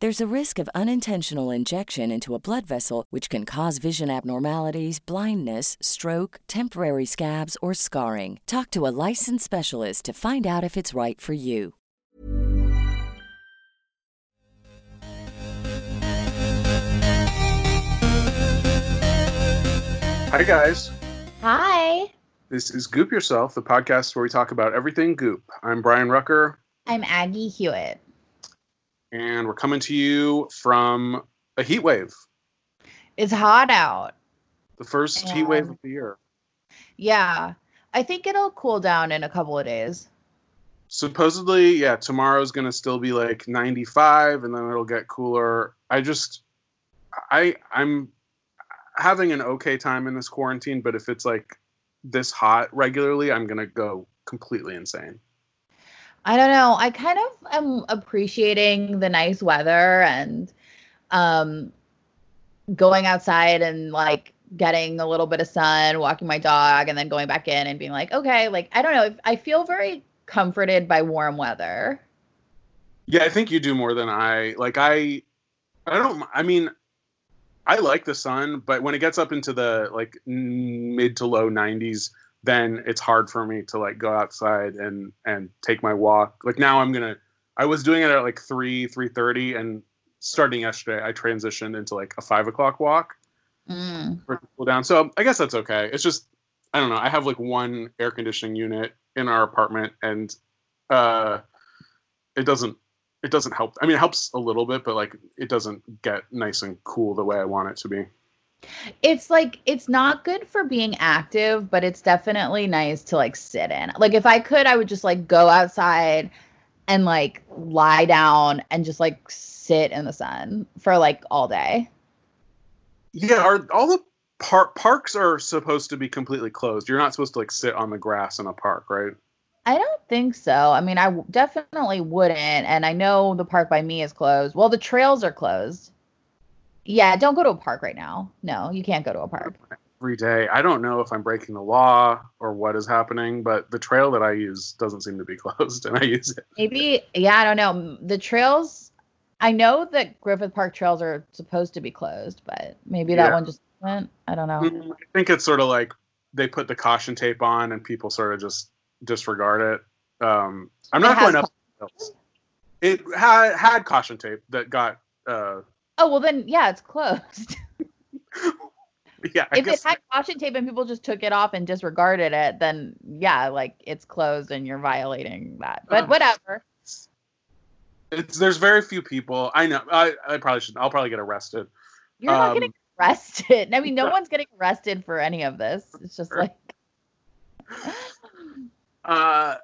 There's a risk of unintentional injection into a blood vessel, which can cause vision abnormalities, blindness, stroke, temporary scabs, or scarring. Talk to a licensed specialist to find out if it's right for you. Hi, guys. Hi, This is Goop Yourself, the podcast where we talk about everything goop. I'm Brian Rucker, I'm Aggie Hewitt. And we're coming to you from a heat wave, It's hot out. the first heat wave of the year. Yeah. I think it'll cool down in a couple of days. Supposedly, yeah, tomorrow's going to still be like 95, and then it'll get cooler. I just, I, I'm having an okay time in this quarantine, but if it's like this hot regularly, I'm going to go completely insane. I don't know. I kind of am appreciating the nice weather and um going outside and like getting a little bit of sun, walking my dog and then going back in and being like, okay, like I don't know, I feel very comforted by warm weather. Yeah, I think you do more than I like. I, I don't. I mean, I like the sun, but when it gets up into the like mid to low 90s, then it's hard for me to like go outside and and take my walk. Like now, I'm gonna. I was doing it at like three, three thirty, and starting yesterday, I transitioned into like a five o'clock walk Mm. for cool down. So I guess that's okay. It's just I don't know. I have like one air conditioning unit in our apartment, and uh, it doesn't it doesn't help. I mean, it helps a little bit, but like it doesn't get nice and cool the way I want it to be. It's like it's not good for being active, but it's definitely nice to like sit in. Like if I could, I would just like go outside and like lie down and just like sit in the sun for like all day. Yeah, are all the par- parks are supposed to be completely closed? You're not supposed to like sit on the grass in a park, right? I don't think so. I mean, I definitely wouldn't. And I know the park by me is closed. Well, the trails are closed. Yeah, don't go to a park right now. No, you can't go to a park. Every day. I don't know if I'm breaking the law or what is happening, but the trail that I use doesn't seem to be closed, and I use it. Maybe, yeah, I don't know. The trails, I know that Griffith Park trails are supposed to be closed, but maybe that Yeah. one just went. I don't know. Mm, I think it's sort of like they put the caution tape on and people sort of just disregard it. Um, I'm not has going up. It had had caution tape that got. Uh, Oh, well, then, yeah, it's closed. yeah, I if it had caution tape and people just took it off and disregarded it, then yeah, like it's closed and you're violating that. But Oh. whatever. It's there's very few people. I know. I, I probably should. I'll probably get arrested. You're not Um, getting arrested. I mean, no one's getting arrested for any of this. It's just like Uh,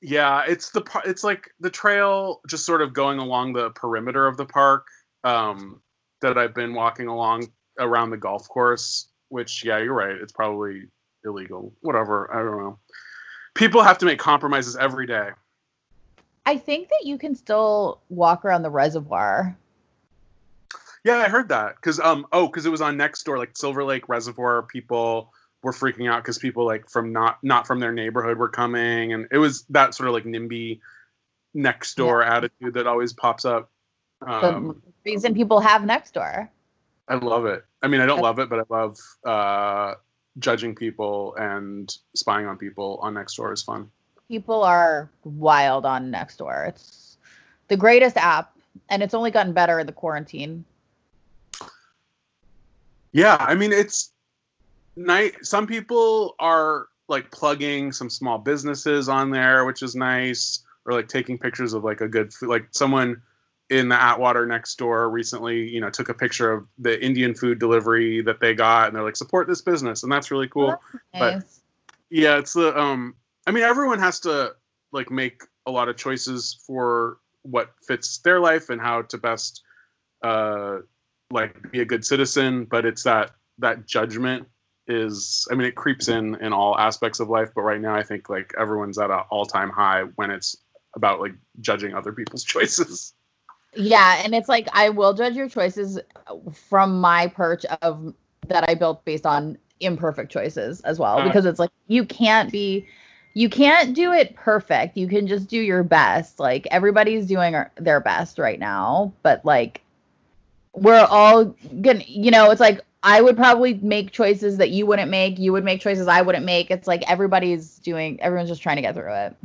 yeah, it's the it's like the trail just sort of going along the perimeter of the park um, that I've been walking along around the golf course. Which, yeah, you're right. It's probably illegal. Whatever. I don't know. People have to make compromises every day. I think that you can still walk around the reservoir. Yeah, I heard that because um oh because it was on Nextdoor like Silver Lake Reservoir. People were freaking out because people like from not not from their neighborhood were coming, and it was that sort of like NIMBY Nextdoor attitude that always pops up. Um, reason people have Nextdoor. I love it. I mean, I don't love it, but I love uh, judging people and spying on people on Nextdoor is fun. People are wild on Nextdoor. It's the greatest app, and it's only gotten better in the quarantine. Yeah, I mean, it's night. Some people are like plugging some small businesses on there, which is nice, or like taking pictures of like a good food. Like someone in the Atwater Nextdoor recently, you know, took a picture of the Indian food delivery that they got, and they're like, support this business, and that's really cool. But- Nice. Yeah, it's the um. I mean, everyone has to like make a lot of choices for what fits their life and how to best uh like be a good citizen. But it's that that judgment is. I mean, it creeps in in all aspects of life. But right now, I think like everyone's at an all time high when it's about like judging other people's choices. Yeah, and it's like I will judge your choices from my perch of that I built based on imperfect choices as well Uh, because it's like you can't be you can't do it perfect. You can just do your best. Like everybody's doing their best right now, but like we're all gonna you know, it's like I would probably make choices that you wouldn't make, you would make choices I wouldn't make. It's like everybody's doing everyone's just trying to get through it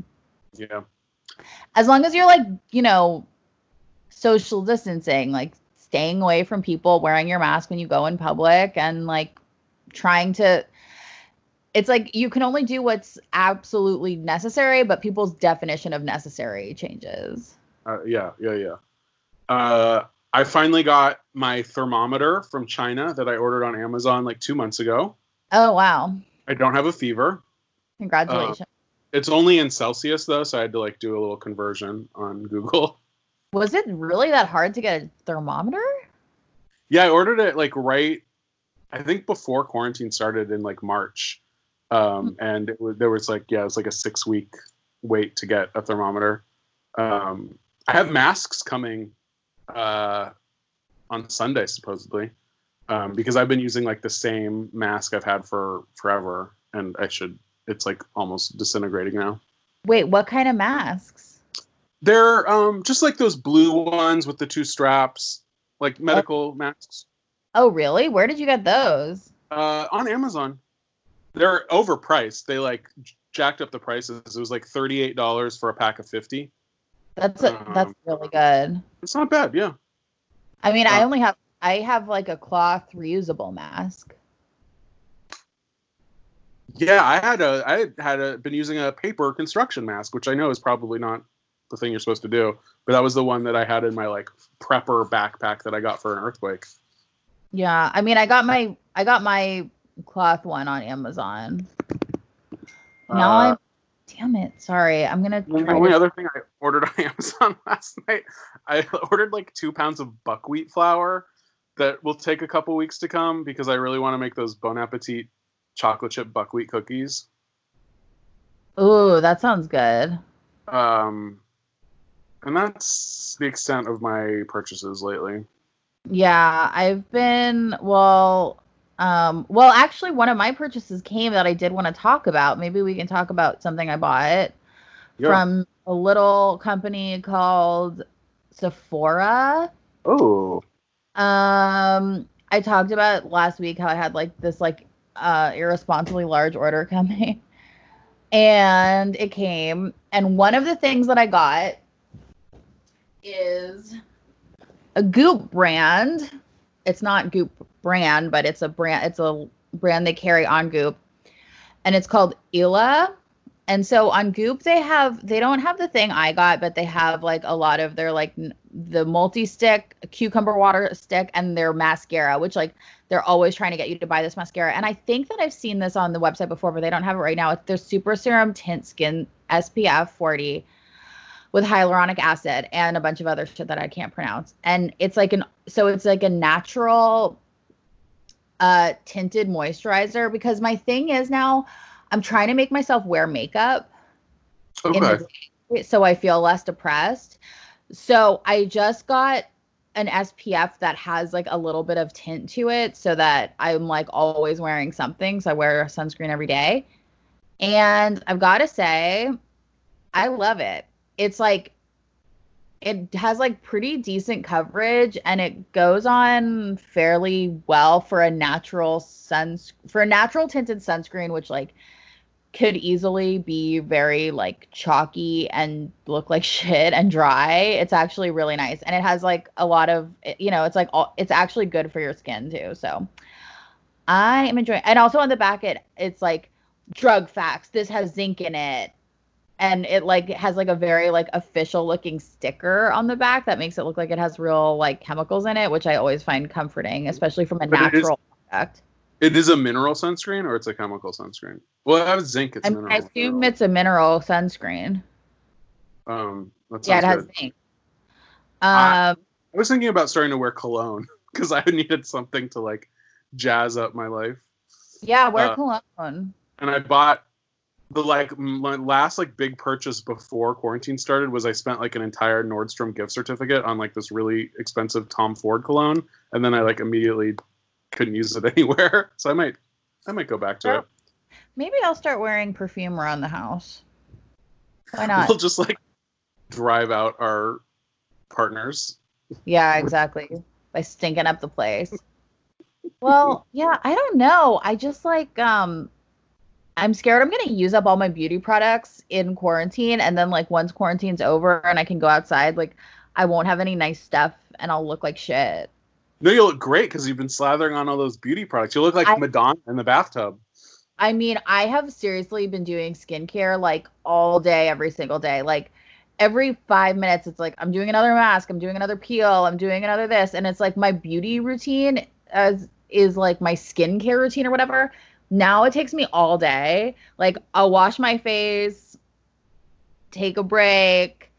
Yeah. as long as you're like you know social distancing like staying away from people wearing your mask when you go in public and like trying to it's like you can only do what's absolutely necessary but people's definition of necessary changes Uh, yeah, yeah, yeah. Uh, I finally got my thermometer from China that I ordered on Amazon like two months ago. oh wow I don't have a fever. congratulations It's only in Celsius though, so I had to like do a little conversion on Google. was it really that hard to get a thermometer Yeah, I ordered it like right, I think before quarantine started in like March, um, and it was, there was like yeah, it was like a six week wait to get a thermometer. Um, I have masks coming uh, on Sunday supposedly, um, because I've been using like the same mask I've had for forever, and I should. It's like almost disintegrating now. wait what kind of masks They're um, just like those blue ones with the two straps, like medical masks. oh really where did you get those Uh, on Amazon. They're overpriced. They like j- jacked up the prices. It was like thirty-eight dollars for a pack of fifty. that's a, that's Um, really good It's not bad, yeah. I mean, I Uh, only have I have like a cloth reusable mask. Yeah, I had a I had- had a, been using a paper construction mask, which I know is probably not the thing you're supposed to do, but that was the one that I had in my like prepper backpack that I got for an earthquake. Yeah, I mean, I got my I got my cloth one on Amazon. Now Uh, I'm damn it. Sorry, I'm gonna The only to, other thing I ordered on Amazon last night, I ordered like two pounds of buckwheat flour that will take a couple weeks to come because I really want to make those Bon Appetit chocolate chip buckwheat cookies. Ooh, that sounds good. Um, and that's the extent of my purchases lately. Yeah, I've been well. Um, well, actually, one of my purchases came that I did want to talk about. Maybe we can talk about something I bought Yeah. from a little company called Sephora. oh, Um, I talked about last week how I had like this like uh irresponsibly large order coming. And it came and one of the things that I got is a Goop brand. It's not Goop brand, but it's a brand it's a brand they carry on Goop. And it's called Ilia. And so on Goop they have they don't have the thing I got, but they have like a lot of their like the multi-stick cucumber water stick and their mascara, which like they're always trying to get you to buy this mascara. And I think that I've seen this on the website before, but they don't have it right now. It's their super serum tint skin SPF 40 with hyaluronic acid and a bunch of other shit that I can't pronounce. And it's like an so it's like a natural uh tinted moisturizer because my thing is now I'm trying to make myself wear makeup okay. day so I feel less depressed. So I just got an SPF that has like a little bit of tint to it so that I'm like always wearing something. So I wear sunscreen every day. And I've got to say, I love it. It's like it has like pretty decent coverage and it goes on fairly well for a natural sun for a natural tinted sunscreen which like could easily be very like chalky and look like shit and dry. It's actually really nice and it has like a lot of you know, it's like all, it's actually good for your skin too. So I am enjoying and also on the back it it's like drug facts. This has zinc in it. And it like has like a very like official looking sticker on the back that makes it look like it has real like chemicals in it, which I always find comforting, especially from a But it is- natural product. It is a mineral sunscreen or it's a chemical sunscreen. Well, it has zinc. It's I, mineral. I assume it's a mineral sunscreen. Um, Yeah, it has good. zinc. I- Um, I was thinking about starting to wear cologne because I needed something to like jazz up my life. yeah, wear uh, cologne. and I bought the like my last like big purchase before quarantine started was I spent like an entire Nordstrom gift certificate on like this really expensive Tom Ford cologne, and then I like immediately couldn't use it anywhere. So I might I might go back to Yeah. it. Maybe I'll start wearing perfume around the house. Why not? We'll just like drive out our partners. Yeah, exactly. By stinking up the place. Well, yeah, I don't know. I just like um I'm scared I'm going to use up all my beauty products in quarantine and then like once quarantine's over and I can go outside like I won't have any nice stuff and I'll look like shit. No, you look great because you've been slathering on all those beauty products. You look like I- Madonna in the bathtub. I mean, I have seriously been doing skincare like all day, every single day. Like every five minutes, it's like I'm doing another mask, I'm doing another peel, I'm doing another this, and it's like my beauty routine as is like my skincare routine or whatever. Now it takes me all day. Like I'll wash my face, take a break,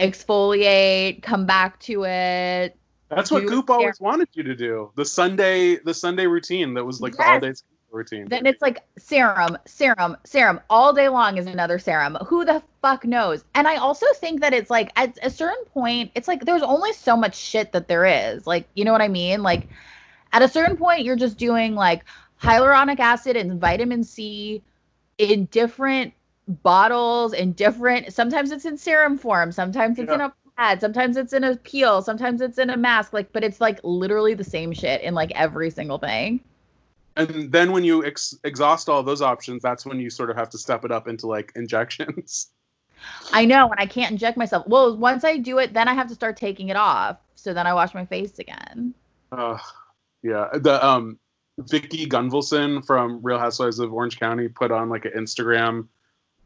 exfoliate, come back to it. That's what Goop hair- always wanted you to do. The Sunday the Sunday routine that was like the all day routine. Then it's like serum, serum, serum. All day long is another serum. Who the fuck knows? And I also think that it's like at a certain point, it's like there's only so much shit that there is. Like, you know what I mean? Like at a certain point, you're just doing like hyaluronic acid and vitamin C in different bottles in different sometimes it's in serum form sometimes it's in a pad sometimes it's in a peel sometimes it's in a mask like but it's like literally the same shit in like every single thing and then when you ex- exhaust all those options, that's when you sort of have to step it up into like injections. I know, and I can't inject myself. Well, once I do it, then I have to start taking it off. So then I wash my face again. Uh, yeah, the um, Vicki Gunvalson from Real Housewives of Orange County put on like an Instagram.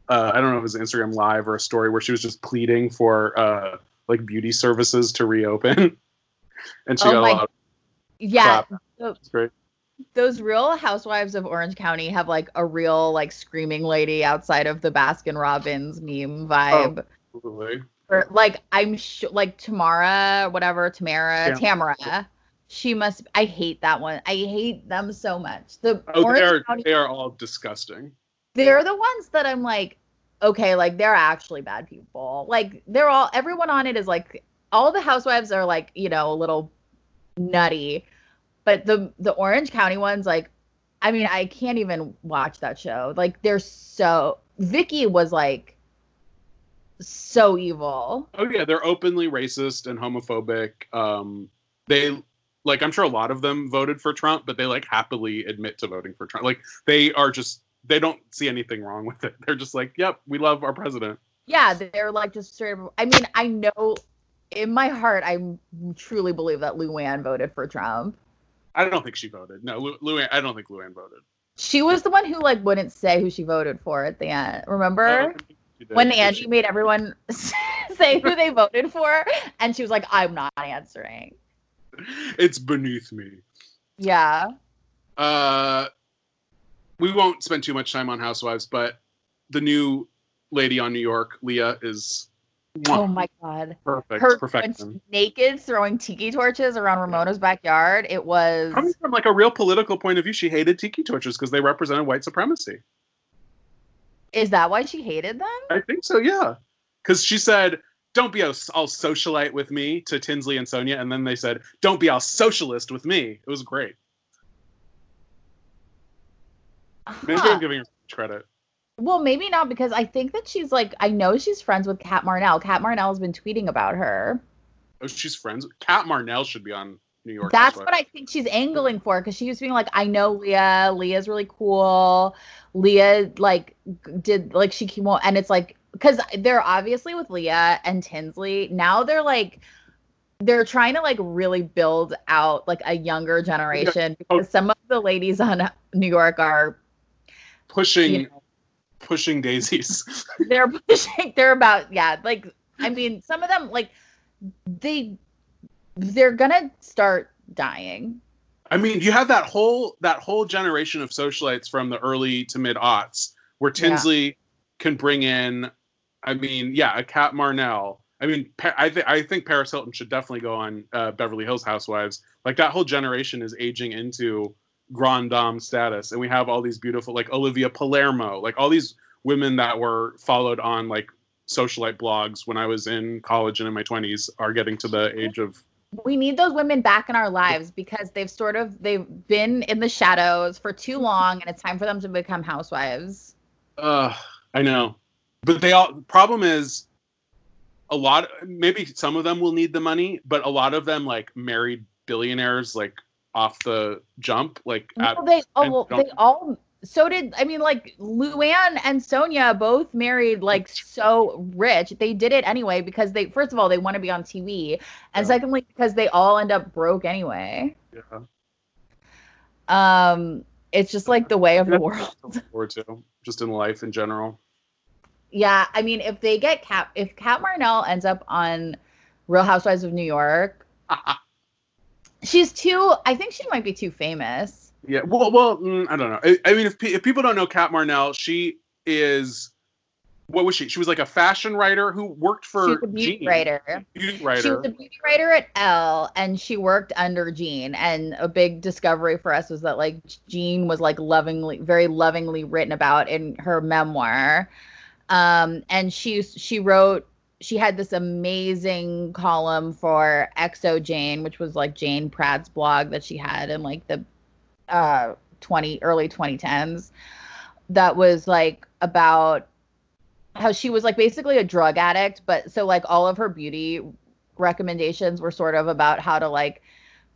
Uh, I don't know if it was Instagram live or a story where she was just pleading for uh, like beauty services to reopen, and she Oh got my- a lot. Of, Yeah, it's great. those Real Housewives of Orange County have like a real like screaming lady outside of the Baskin Robbins meme vibe. Absolutely. Or like I'm sure like Tamara, whatever Tamara, Tamara. She must. I hate that one. I hate them so much. The Oh, they are County they are all disgusting. they're the ones that I'm like, okay, like they're actually bad people. Like they're all everyone on it is like all the housewives are like, you know, a little nutty. But the the Orange County ones, like, I mean, I can't even watch that show. Like they're so Vicki was like so evil. Oh yeah, they're openly racist and homophobic. Um, they like I'm sure a lot of them voted for Trump, but they like happily admit to voting for Trump. Like they are just they don't see anything wrong with it. They're just like, yep, we love our president. Yeah, they're like just straight up. I mean, I know in my heart, I truly believe that Luann voted for Trump. I don't think she voted. No, Lu- Luann. I don't think Luann voted. She was the one who like wouldn't say who she voted for at the end. Remember oh, don't think she did. when Angie made everyone say who they voted for, and she was like, "I'm not answering." It's beneath me. Yeah. Uh, we won't spend too much time on Housewives, but the new lady on New York, Leah, is Oh my god. perfect. Her perfection. naked throwing tiki torches around Ramona's backyard. It was. Coming from like a real political point of view, she hated tiki torches because they represented white supremacy. Is that why she hated them? I think so, yeah. Because she said, "Don't be all all socialite with me" to Tinsley and Sonja, and then they said, "Don't be all socialist with me." It was great. Maybe Huh. I'm giving her credit. Well, maybe not because I think that she's like I know she's friends with Cat Marnell. Cat Marnell's been tweeting about her. Oh, she's friends. Cat Marnell should be on New York. That's what I think she's angling for because she was being like, I know Leah. Leah's really cool. Leah like did like she came out and it's like because they're obviously with Leah and Tinsley now they're like they're trying to like really build out like a younger generation because some of the ladies on New York are pushing you know, pushing daisies. they're pushing they're about yeah, like I mean some of them like they they're gonna start dying. I mean, you have that whole that whole generation of socialites from the early to mid aughts where Tinsley yeah. can bring in. I mean, yeah, a Cat Marnell. I mean, I think I think Paris Hilton should definitely go on uh, Beverly Hills Housewives. Like that whole generation is aging into grand dame status, and we have all these beautiful like Olivia Palermo, like all these women that were followed on like socialite blogs when I was in college and in my 20s are getting to the age of we need those women back in our lives because they've sort of they've been in the shadows for too long and it's time for them to become housewives uh i know but they all problem is a lot maybe some of them will need the money but a lot of them like married billionaires like off the jump like at, they oh well, they all so did I mean like Luann and Sonja both married like so rich. They did it anyway because they first of all they want to be on TV, and yeah. secondly because they all end up broke anyway. Yeah. Um, it's just like the way of the world. Or two, just in life in general. Yeah, I mean, if they get Cat, if Cat Marnell ends up on Real Housewives of New York, she's too. I think she might be too famous. Yeah, well, well, mm, I don't know. I, I mean, if if people don't know Cat Marnell, she is what was she? She was like a fashion writer who worked for She's a beauty Jean. writer. Beauty writer. She was a beauty writer at Elle, and she worked under Jean. And a big discovery for us was that like Jean was like lovingly, very lovingly written about in her memoir. Um, and she she wrote. She had this amazing column for xoJane, which was like Jane Pratt's blog that she had in like the uh 20 early 2010s that was like about how she was like basically a drug addict but so like all of her beauty recommendations were sort of about how to like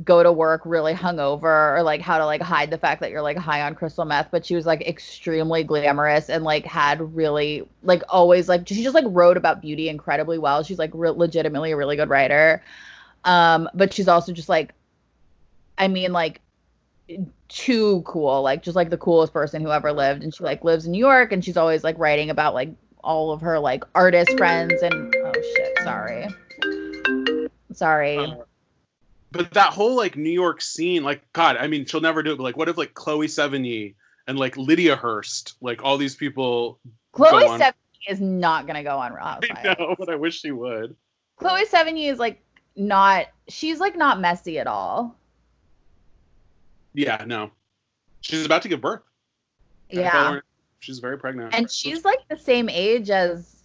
go to work really hungover or like how to like hide the fact that you're like high on crystal meth but she was like extremely glamorous and like had really like always like she just like wrote about beauty incredibly well she's like re- legitimately a really good writer um but she's also just like i mean like too cool, like just like the coolest person who ever lived. And she like lives in New York and she's always like writing about like all of her like artist friends and oh shit, sorry. Sorry. But that whole like New York scene, like God, I mean, she'll never do it. But like, what if like Chloe Sevigny and like Lydia Hearst, like all these people? Chloe Sevigny is not gonna go on Housewives. I know, but I wish she would. Chloe Sevigny is like not. She's like not messy at all. Yeah, no. She's about to give birth. Yeah. She's very pregnant. And she's like the same age as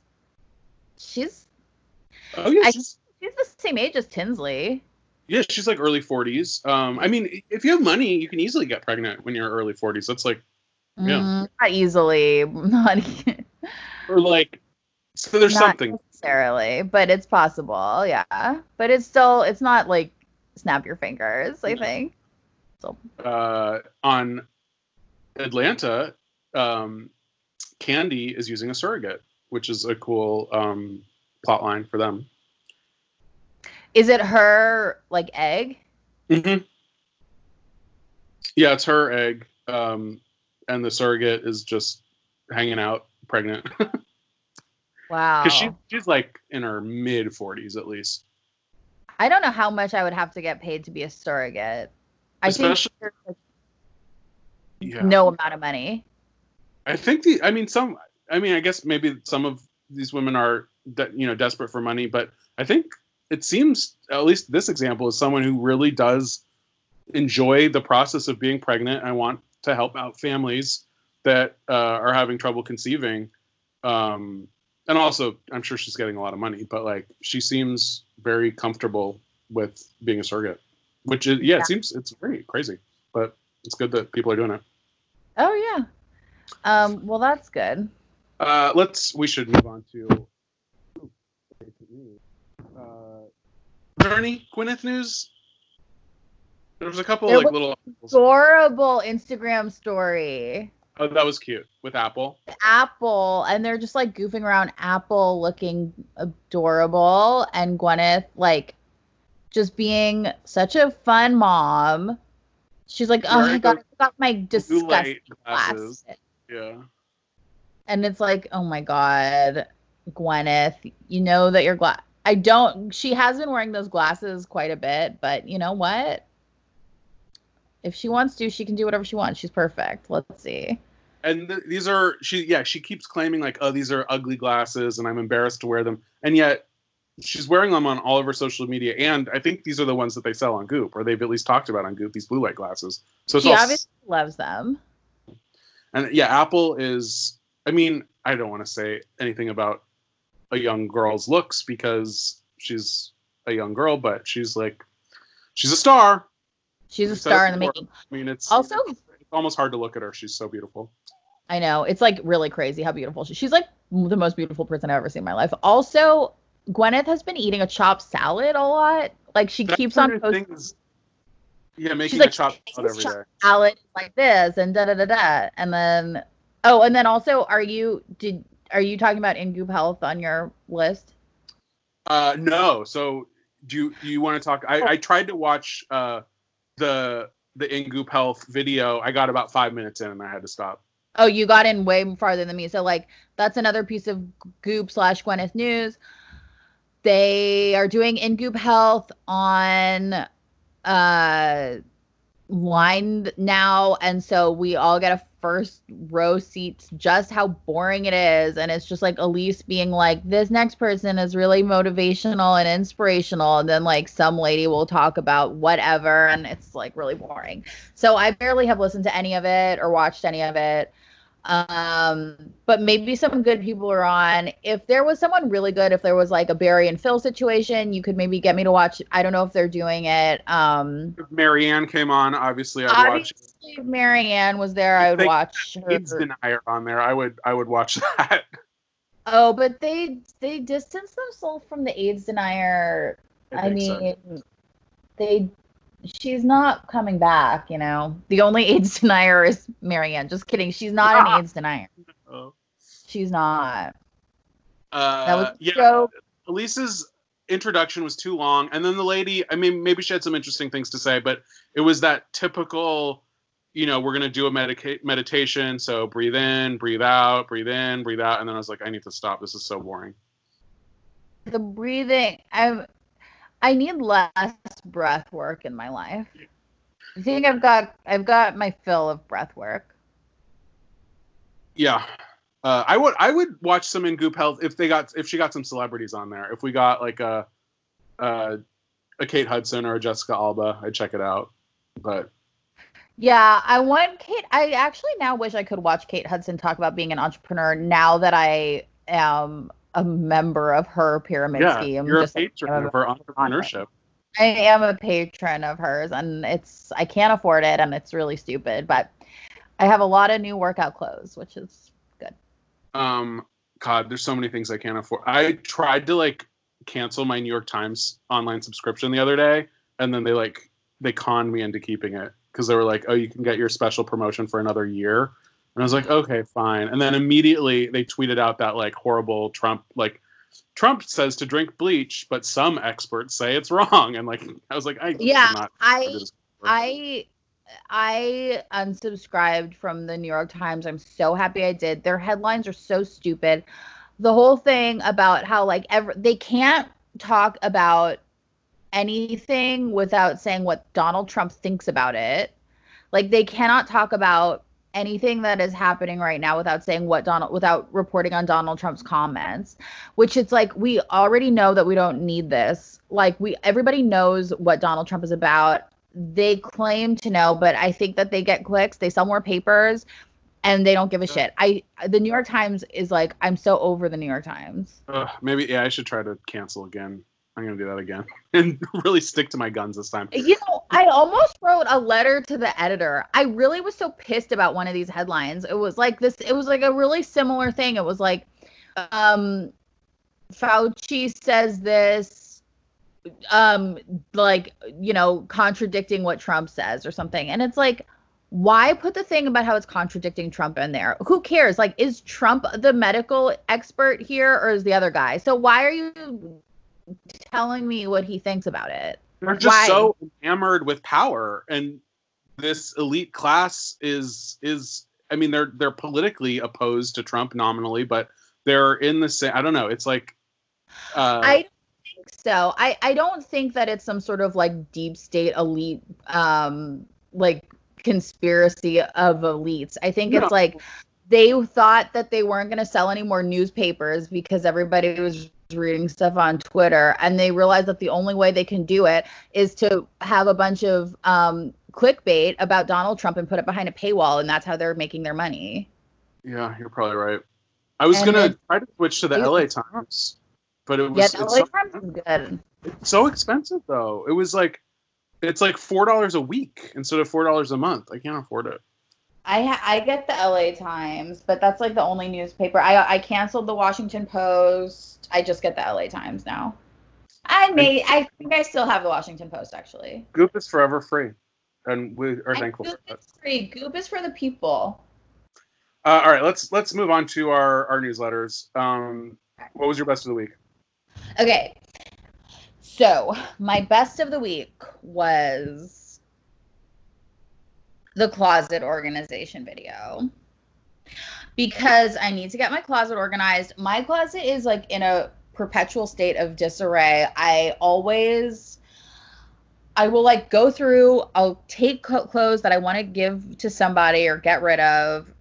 she's Oh yeah, she's, she's the same age as Tinsley. Yeah, she's like early 40s. Um I mean, if you have money, you can easily get pregnant when you're early 40s. That's like yeah. Mm, not easily. Not or like so there's not something necessarily, but it's possible, yeah. But it's still it's not like snap your fingers, I think. So uh, on Atlanta, um, Kandi is using a surrogate, which is a cool um, plot line for them. Is it her like egg? Mm-hmm. Yeah, it's her egg, um, and the surrogate is just hanging out, pregnant. wow. Because she, she's like in her mid forties at least. I don't know how much I would have to get paid to be a surrogate. I think yeah. no amount of money. I think the. I mean, some. I mean, I guess maybe some of these women are, de- you know, desperate for money, but I think it seems, at least this example, is someone who really does enjoy the process of being pregnant and want to help out families that uh, are having trouble conceiving. Um, and also, I'm sure she's getting a lot of money, but like she seems very comfortable with being a surrogate. Which is yeah, yeah, it seems it's very crazy, but it's good that people are doing it. Oh yeah. Um, well, that's good. Uh, let's. We should move on to. Uh, there any Gwyneth news? There was a couple There like little. Adorable Instagram story. Oh, that was cute with Apple. Apple, and they're just like goofing around Apple looking adorable, and Gwyneth like just being such a fun mom. She's like, oh my god, I got my disgusting glasses. Yeah. And it's like, oh my god, Gwyneth, you know that you're glad. I don't. She has been wearing those glasses quite a bit, but you know what? If she wants to, she can do whatever she wants. She's perfect. Let's see. And th- these are she. Yeah, she keeps claiming like, oh, these are ugly glasses, and I'm embarrassed to wear them. And yet, she's wearing them on all of her social media. And I think these are the ones that they sell on Goop, or they've at least talked about on Goop. These blue light glasses. So She all. s- obviously loves them. And yeah, Apple is. I mean, I don't want to say anything about a young girl's looks because she's a young girl, but she's like, she's a star. She's a star in the making. I mean, it's Also, it's almost hard to look at her. She's so beautiful. I know it's like really crazy how beautiful she. She's like the most beautiful person I've ever seen in my life. Also, Gwyneth has been eating a chopped salad a lot. Like she That keeps on posting thing is- yeah, making like, a chopped salad "This every chopped salad like this and da da da da. And then oh, and then also, are you did are you talking about in Goop Health on your list? Uh, no. So do you do you want to talk? I, I tried to watch uh the the Ingoop Health video. I got about five minutes in and I had to stop. Oh, you got in way farther than me. So like that's another piece of Goop slash Gwyneth news. They are doing in Goop Health on uh line now, and so we all get a first row seats. Just how boring it is, and it's just like Elise being like, "This next person is really motivational and inspirational," and then like some lady will talk about whatever, and it's like really boring. So I barely have listened to any of it or watched any of it. Um, but maybe some good people are on. If there was someone really good, if there was like a Barry and Phil situation, you could maybe get me to watch. I don't know if they're doing it. Um, If Marianne came on, obviously I'd watch. obviously, if Marianne was there, I would watch her. AIDS denier on there. I would I would watch that. Oh, but they they distance themselves from the AIDS denier. I, so. mean, they she's not coming back. You know, the only AIDS denier is Marianne. Just kidding. She's not an AIDS denier. Oh. She's not. Uh, That was a yeah. joke. Elise's introduction was too long, and then the lady. I mean, maybe she had some interesting things to say, but it was that typical. You know, we're gonna do a medica- meditation, so breathe in, breathe out, breathe in, breathe out, and then I was like, I need to stop. This is so boring. the breathing i i need less breath work in my life i think i've got i've got my fill of breath work Yeah, uh, I would I would watch some in Goop Health if they got if she got some celebrities on there. If we got like a a, a Kate Hudson or a Jessica Alba, I'd check it out. But yeah i want kate i actually now wish i could watch kate hudson talk about being an entrepreneur now that i am a member of her pyramid yeah, scheme you're a just like, patron I'm of her entrepreneurship. I am a patron of hers and it's I can't afford it and it's really stupid, but I have a lot of new workout clothes, which is good. Um, God, there's so many things I can't afford. I tried to like cancel my New York Times online subscription the other day, and then they like they conned me into keeping it because they were like, "Oh, you can get your special promotion for another year." And I was like, "Okay, fine." And then immediately they tweeted out that like horrible Trump like Trump says to drink bleach, but some experts say it's wrong. And like I was like, I Yeah, I. I I unsubscribed from the New York Times. I'm so happy I did. Their headlines are so stupid. The whole thing about how like ever they can't talk about anything without saying what Donald Trump thinks about it. Like they cannot talk about anything that is happening right now without saying what Donald without reporting on Donald Trump's comments, which it's like we already know that we don't need this. Like we everybody knows what Donald Trump is about. They claim to know, but I think that they get clicks, they sell more papers and they don't give a shit. I the New York Times is like I'm so over the New York Times. Ugh, maybe yeah, I should try to cancel again. I'm gonna do that again and really stick to my guns this time. You know, I almost wrote a letter to the editor. I really was so pissed about one of these headlines. It was like this. It was like a really similar thing. It was like, um, Fauci says this, um, like you know, contradicting what Trump says or something, and it's like why put the thing about how it's contradicting Trump in there? Who cares? Like, is Trump the medical expert here or is the other guy? So why are you telling me what he thinks about it? They're just Why? so enamored with power, and this elite class is is. I mean, they're they're politically opposed to Trump nominally, but they're in the same. I don't know. It's like. Uh, I don't think so. I, I don't think that it's some sort of like deep state elite, um, like conspiracy of elites. I think No. it's like they thought that they weren't going to sell any more newspapers because everybody was reading stuff on Twitter, and they realize that the only way they can do it is to have a bunch of um, clickbait about Donald Trump and put it behind a paywall, and that's how they're making their money. Yeah, you're probably right. I was And gonna try to switch to the. LA Times, but it was Yeah, LA so, Times is good. it's so expensive though. It was like it's like four dollars a week instead of four dollars a month. I can't afford it. I ha- I get the LA Times, but that's like the only newspaper. I I canceled the Washington Post. I just get the LA Times now. I may I think I still have the Washington Post actually. Goop is forever free, and we are thankful for Goop that. is free. Goop is for the people. Uh, all right, let's let's move on to our our newsletters. Um, what was your best of the week? Okay. So, my best of the week was the closet organization video. Because I need to get my closet organized. My closet is like in a perpetual state of disarray. I always I will like go through, I'll take clothes that I want to give to somebody or get rid of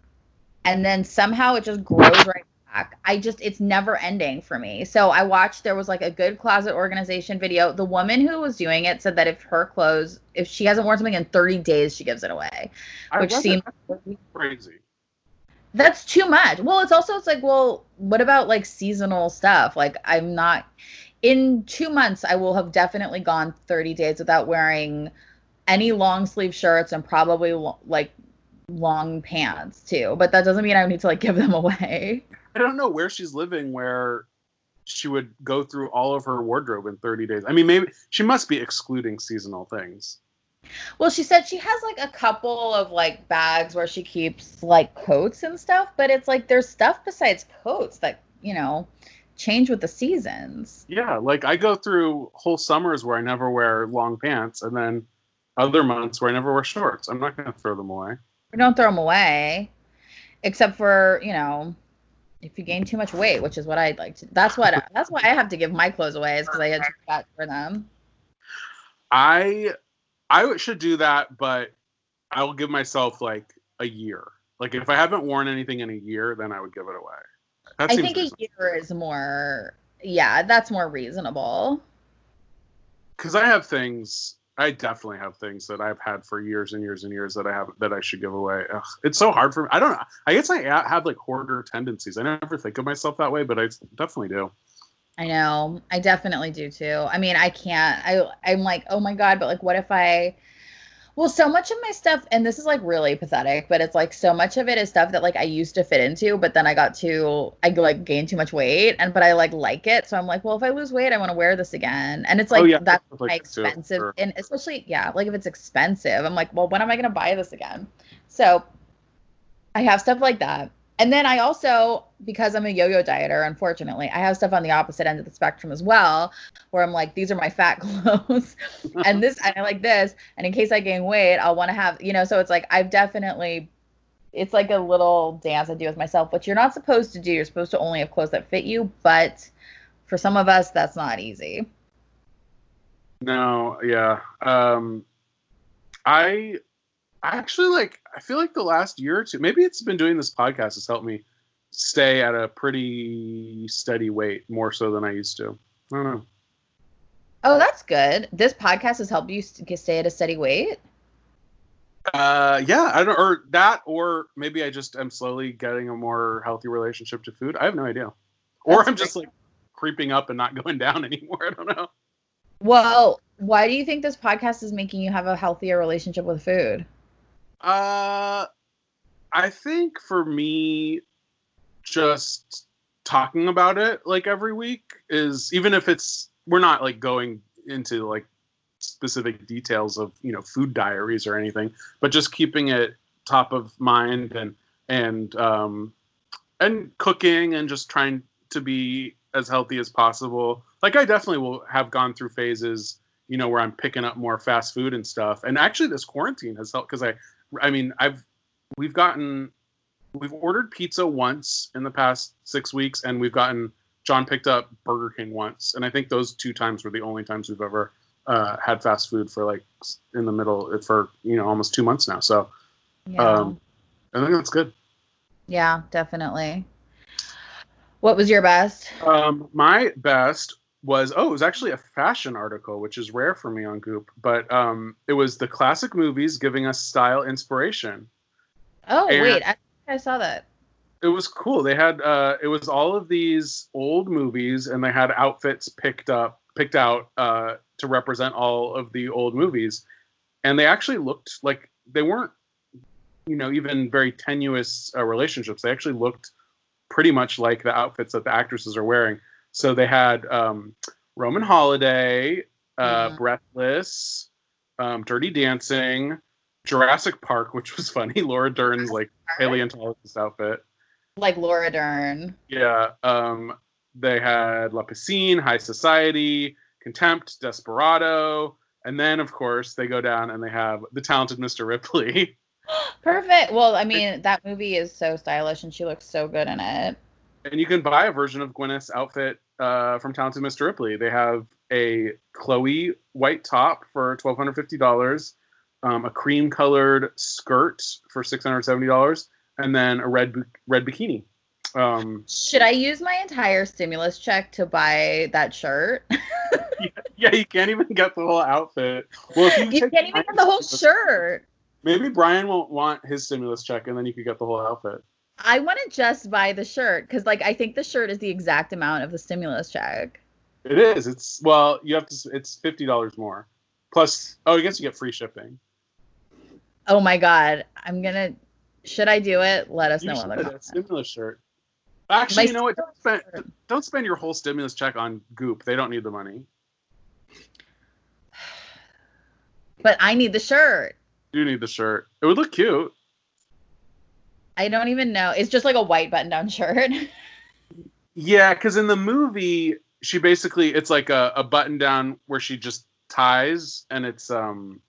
and then somehow it just grows right back. I just it's never ending for me. So I watched there was like a good closet organization video. The woman who was doing it said that if her clothes if she hasn't worn something in 30 days she gives it away. Which read seemed- that. That's crazy. That's too much. Well, it's also it's like, well, what about like seasonal stuff? Like I'm not in 2 months I will have definitely gone 30 days without wearing any long sleeve shirts and probably like long pants too. But that doesn't mean I need to like give them away. I don't know where she's living where she would go through all of her wardrobe in 30 days. I mean, maybe she must be excluding seasonal things. Well, she said she has like a couple of like bags where she keeps like coats and stuff, but it's like there's stuff besides coats that, you know, change with the seasons. Yeah, like I go through whole summers where I never wear long pants, and then other months where I never wear shorts. I'm not going to throw them away. We don't throw them away, except for, you know, if you gain too much weight, which is what I'd like to. That's what that's why I have to give my clothes away is because I had too fat for them. I I should do that, but I will give myself like a year. Like if I haven't worn anything in a year, then I would give it away. I think a year is more. Yeah, that's more reasonable. because I have things. I definitely have things that I've had for years and years and years that I have that I should give away. Ugh, it's so hard for me. I don't know. I guess I have like hoarder tendencies. I never think of myself that way, but I definitely do. I know. I definitely do too. I mean, I can't. I I'm like, oh my god, but like, what if I? Well, so much of my stuff, and this is like really pathetic, but it's like so much of it is stuff that like I used to fit into, but then I got too, I like gained too much weight, and but I like like it, so I'm like, well, if I lose weight, I want to wear this again, and it's like Oh, yeah, that's like my expensive, sure. and especially yeah, like if it's expensive, I'm like, well, when am I gonna buy this again? So I have stuff like that. And then I also, because I'm a yo-yo dieter, unfortunately, I have stuff on the opposite end of the spectrum as well, where I'm like, these are my fat clothes, and this, and I like this, and in case I gain weight, I'll want to have, you know. So it's like I've definitely, it's like a little dance I do with myself, which you're not supposed to do. You're supposed to only have clothes that fit you, but for some of us, that's not easy. No, yeah. Um, I I actually like. I feel like the last year or two, maybe it's been doing this podcast has helped me stay at a pretty steady weight more so than I used to. I don't know. Oh, that's good. This podcast has helped you stay at a steady weight. Uh, yeah, I don't, or that, or maybe I just am slowly getting a more healthy relationship to food. I have no idea. Or I'm just like creeping up and not going down anymore. I don't know. Well, why do you think this podcast is making you have a healthier relationship with food? Uh, I think for me, just talking about it like every week is even if it's we're not like going into like specific details of you know food diaries or anything, but just keeping it top of mind and and um, and cooking and just trying to be as healthy as possible. Like I definitely will have gone through phases, you know, where I'm picking up more fast food and stuff. And actually, this quarantine has helped because I, I mean, I've we've gotten we've ordered pizza once in the past six weeks, and we've gotten John picked up Burger King once, and I think those two times were the only times we've ever uh, had fast food for like in the middle for you know almost two months now. So Yeah. um, I think that's good. yeah, definitely. What was your best? Um, my best was oh, it was actually a fashion article, which is rare for me on Goop, but um, it was the classic movies giving us style inspiration. Oh, And- wait, I, I saw that. It was cool. They had uh, it was all of these old movies, and they had outfits picked up, picked out uh, to represent all of the old movies, and they actually looked like they weren't, you know, even very tenuous uh, relationships. They actually looked pretty much like the outfits that the actresses are wearing. So they had um, Roman Holiday, uh, Mhm. Breathless, um, Dirty Dancing, Jurassic Park, which was funny. Laura Dern's like paleontologist outfit. Like Laura Dern. Yeah. Um, they had La Piscine, High Society, Contempt, Desperado, and then of course they go down and they have the talented Mr. Ripley. Perfect. Well, I mean, that movie is so stylish and she looks so good in it. And you can buy a version of Gwyneth's outfit uh, from Talented Mr. Ripley. They have a Chloe white top for twelve hundred fifty dollars, um, a cream colored skirt for six hundred seventy dollars, and then a red bu- red bikini. Um, Should I use my entire stimulus check to buy that shirt? yeah, you can't even get the whole outfit. Well, you, you can't even get the whole shirt. Maybe Brian won't want his stimulus check, and then you could get the whole outfit. I want to just buy the shirt because, like, I think the shirt is the exact amount of the stimulus check. It is. It's well, you have to. It's fifty dollars more, plus. Oh, I guess you get free shipping. Oh my god, I'm gonna. Should I do it? Let us You know should get stimulus shirt. Actually, My you know what? Don't spend, don't spend your whole stimulus check on Goop. They don't need the money. But I need the shirt. You need the shirt. It would look cute. I don't even know. It's just like a white button-down shirt. Yeah, because in the movie, she basically it's like a, a button down where she just ties, and it's um,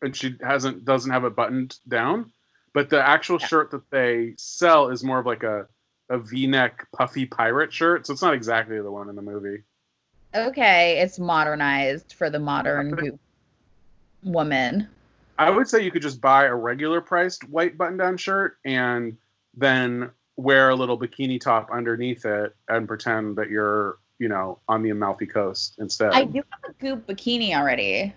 and she hasn't doesn't have it buttoned down. But the actual Yeah. shirt that they sell is more of like a a V-neck puffy pirate shirt, so it's not exactly the one in the movie. okay, it's modernized for the modern woman. I would say you could just buy a regular priced white button down shirt and then wear a little bikini top underneath it and pretend that you're, you know, on the Amalfi Coast instead. I do have a goop bikini already.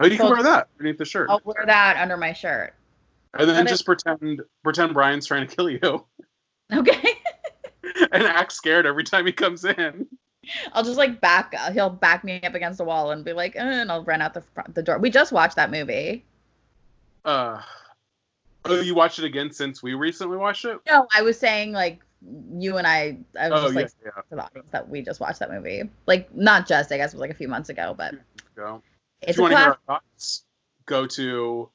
oh, you can wear that underneath the shirt. I'll wear that under my shirt. and then but just pretend pretend Brian's trying to kill you Okay. and act scared every time he comes in. I'll just like back. He'll back me up against the wall and be like, eh, and I'll run out the front, the door. We just watched that movie. Uh Oh, you watched it again since we recently watched it? No, I was saying like you and I. I was Oh, just yeah, like yeah. to the audience that we just watched that movie. Like not just, I guess it was like a few months ago, but Go. it's if you want to hear our thoughts, go to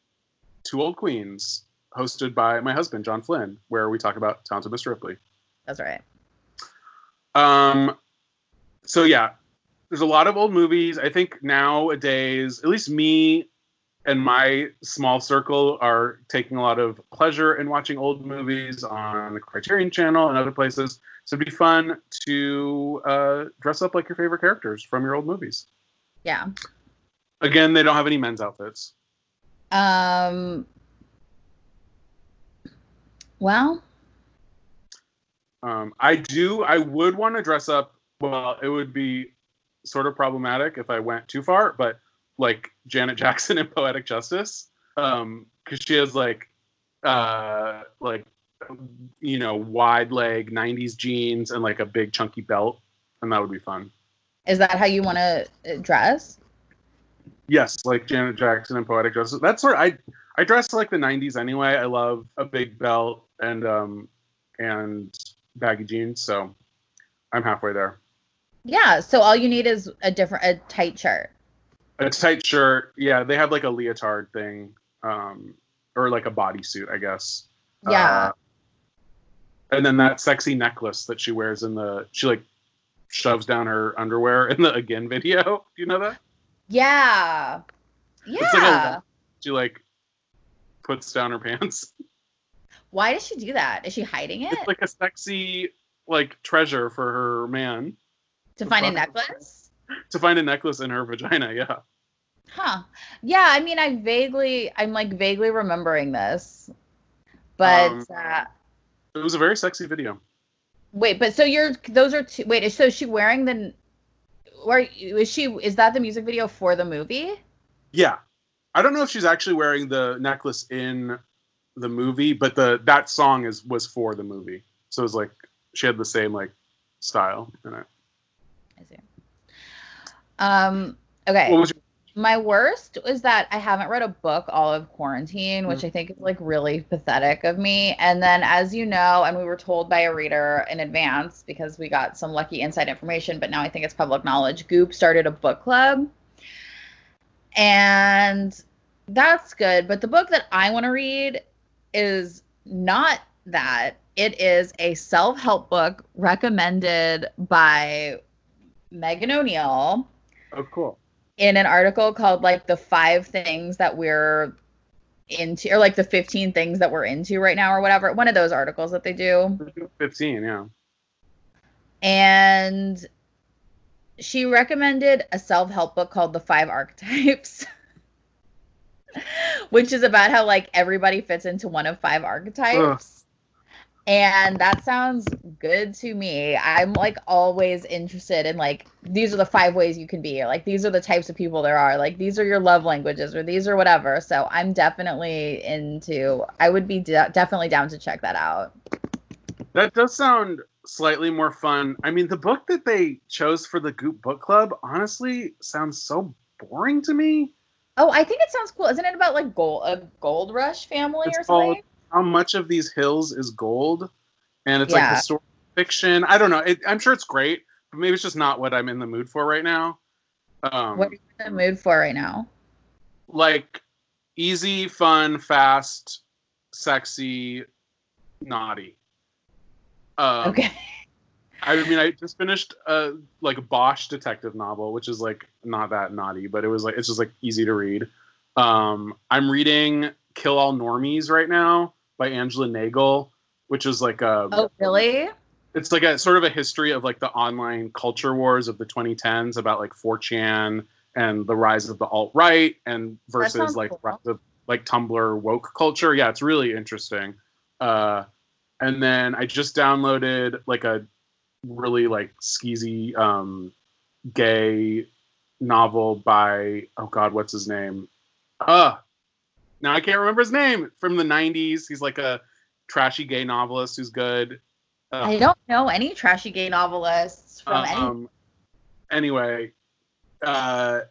Two Old Queens, hosted by my husband, John Flynn, where we talk about Talented Mr. Ripley. That's right. Um, so yeah, there's a lot of old movies. I think nowadays, at least me and my small circle are taking a lot of pleasure in watching old movies on the Criterion Channel and other places. So it'd be fun to uh, dress up like your favorite characters from your old movies. Yeah. Again, they don't have any men's outfits. Um. Well, Um, I do. I would want to dress up. Well, it would be sort of problematic if I went too far, but like Janet Jackson in Poetic Justice, because she has like, uh, like, you know, wide leg '90s jeans and like a big chunky belt, and that would be fun. Is that how you want to dress? Yes, like Janet Jackson and poetic Justice. That's sort I I dress like the '90s anyway. I love a big belt and um and baggy jeans, so I'm halfway there. Yeah. So all you need is a different a tight shirt. A tight shirt. Yeah, they have like a leotard thing, um, or like a bodysuit, I guess. Yeah. Uh, and then that sexy necklace that she wears in the she like shoves down her underwear in the again video. Do you know that? Yeah. Yeah. It's like a, she like puts down her pants. Why does she do that? Is she hiding it? It's like a sexy like treasure for her man. To find a necklace? To find a necklace in her vagina, yeah. Huh. Yeah, I mean I vaguely I'm like vaguely remembering this. But Um, uh It was a very sexy video. wait, but so you're those are two wait, so is she wearing the where is she is that the music video for the movie? Yeah. I don't know if she's actually wearing the necklace in the movie, but the that song is was for the movie. So it was like she had the same like style in it. I see. Um okay. Was your, My worst is that I haven't read a book all of quarantine, which I think is like really pathetic of me. And then, as you know, and we were told by a reader in advance because we got some lucky inside information, but now I think it's public knowledge. Goop started a book club. And that's good. But the book that I want to read is not that. It is a self help book recommended by Megan O'Neill oh, cool. in an article called like the five things that we're into or like the 15 things that we're into right now or whatever one of those articles that they do 15, yeah. and she recommended a self-help book called the five archetypes which is about how like everybody fits into one of five archetypes and that sounds good to me. I'm like always interested in like these are the five ways you can be. Or like these are the types of people there are. Like these are your love languages or these are whatever. So i'm definitely into i would be de- definitely down to check that out. That does sound slightly more fun. I mean, the book that they chose for the Goop Book Club honestly sounds so boring to me. oh i think it sounds cool. Isn't it about like gold a gold rush family It's or something? called How Much of These Hills is Gold? And it's Yeah. like historical fiction. I don't know. It, I'm sure it's great, but maybe it's just not what I'm in the mood for right now. Um, what are you in the mood for right now like easy, fun, fast, sexy, naughty. Um, okay I mean, I just finished a like Bosch detective novel, which is like not that naughty, but it was like it's just like easy to read. Um, I'm reading Kill All Normies right now by Angela Nagle, which is like a oh really it's like a sort of a history of like the online culture wars of the 2010s about like 4chan and the rise of the alt right and versus like cool. of like Tumblr woke culture. Yeah, it's really interesting. Uh, and then I just downloaded like a really like skeezy um, gay novel by oh god, what's his name? Uh now I can't remember his name from the 90s. He's like a trashy gay novelist who's good. Uh, i don't know any trashy gay novelists from any um, anyway, uh,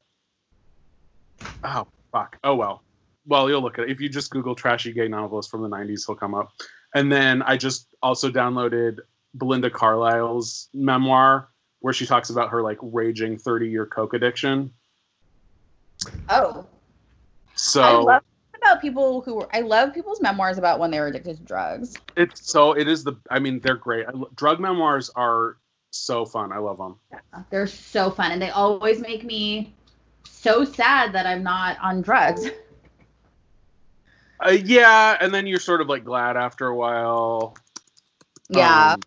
oh fuck, oh well, well you'll look at it if you just Google trashy gay novelist from the '90s, he'll come up. And then I just also downloaded Belinda Carlisle's memoir, where she talks about her like raging 30 year coke addiction. oh So I love about people who were, I love people's memoirs about when they were addicted to drugs. it's so it is the I mean they're great. I, drug memoirs are so fun. I love them. They're so fun and they always make me so sad that I'm not on drugs. Uh, yeah, and then you're sort of like glad after a while. Yeah. Um,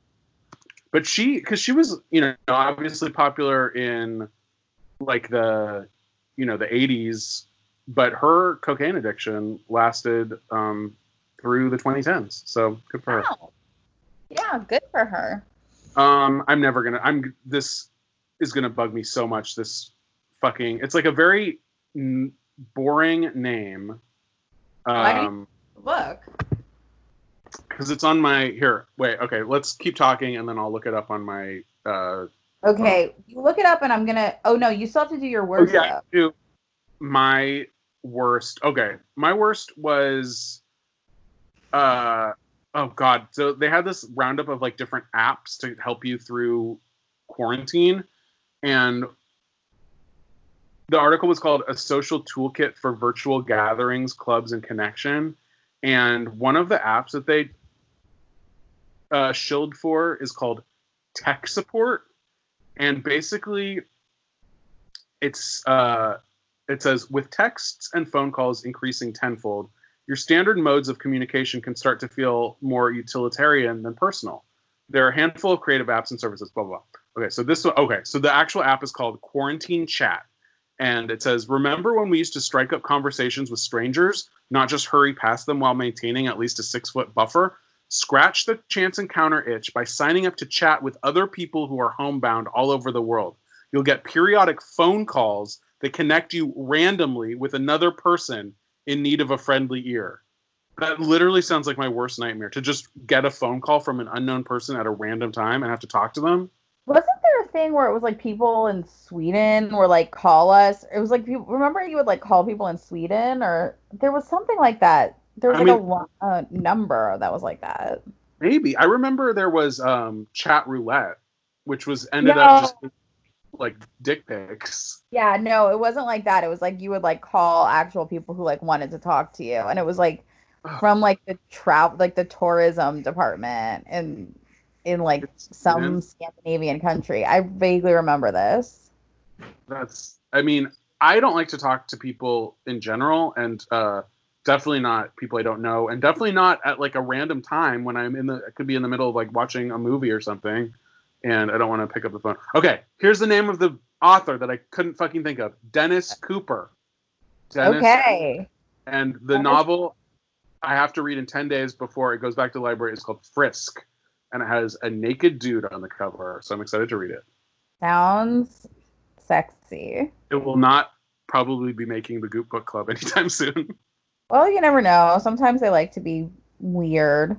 but she, because she was, you know, obviously popular in like the, you know, the 80s, but her cocaine addiction lasted um, through the 2010s. So good for her. Yeah, good for her. Um, I'm never gonna. I'm. This is gonna bug me so much. This fucking. It's like a very n- boring name. Why do you- Um, Book. because it's on my here. Wait. Okay. Let's keep talking, and then I'll look it up on my uh, Okay, you look it up, and I'm gonna. Oh no, you still have to do your Oh, yeah, do. My worst. Okay, my worst was. Uh oh god. So they had this roundup of like different apps to help you through quarantine, and the article was called "A Social Toolkit for Virtual Gatherings, Clubs, and Connection." And one of the apps that they uh, shilled for is called Tech Support, and basically, it's uh, it says with texts and phone calls increasing tenfold, your standard modes of communication can start to feel more utilitarian than personal. There are a handful of creative apps and services. Blah blah. blah. Okay, so this one. Okay, so the actual app is called Quarantine Chat, and it says, "Remember when we used to strike up conversations with strangers, not just hurry past them while maintaining at least a six foot buffer." Scratch the chance encounter itch by signing up to chat with other people who are homebound all over the world. You'll get periodic phone calls that connect you randomly with another person in need of a friendly ear. That literally sounds like my worst nightmare to just get a phone call from an unknown person at a random time and have to talk to them. Wasn't there a thing where it was like people in Sweden were like call us? It was like people. Remember you would like call people in Sweden, or there was something like that. There was I like a mean- lo- a number that was like that. Maybe. I remember there was um, chat roulette, which was ended No. up just like dick pics. Yeah, no, it wasn't like that. It was like you would like call actual people who like wanted to talk to you, and it was like from like the travel, like the tourism department and in like some? Scandinavian country. I vaguely remember this. That's I mean, I don't like to talk to people in general and uh definitely not people I don't know and definitely not at like a random time when I'm in the I could be in the middle of like watching a movie or something and I don't want to pick up the phone. Okay, here's the name of the author that I couldn't fucking think of. Dennis Cooper. Dennis okay. and the novel I have to read in 10 days before it goes back to the library is called Frisk and it has a naked dude on the cover, so I'm excited to read it. Sounds sexy. It will not probably be making the Goop Book Club anytime soon. Well, you never know. Sometimes they like to be weird.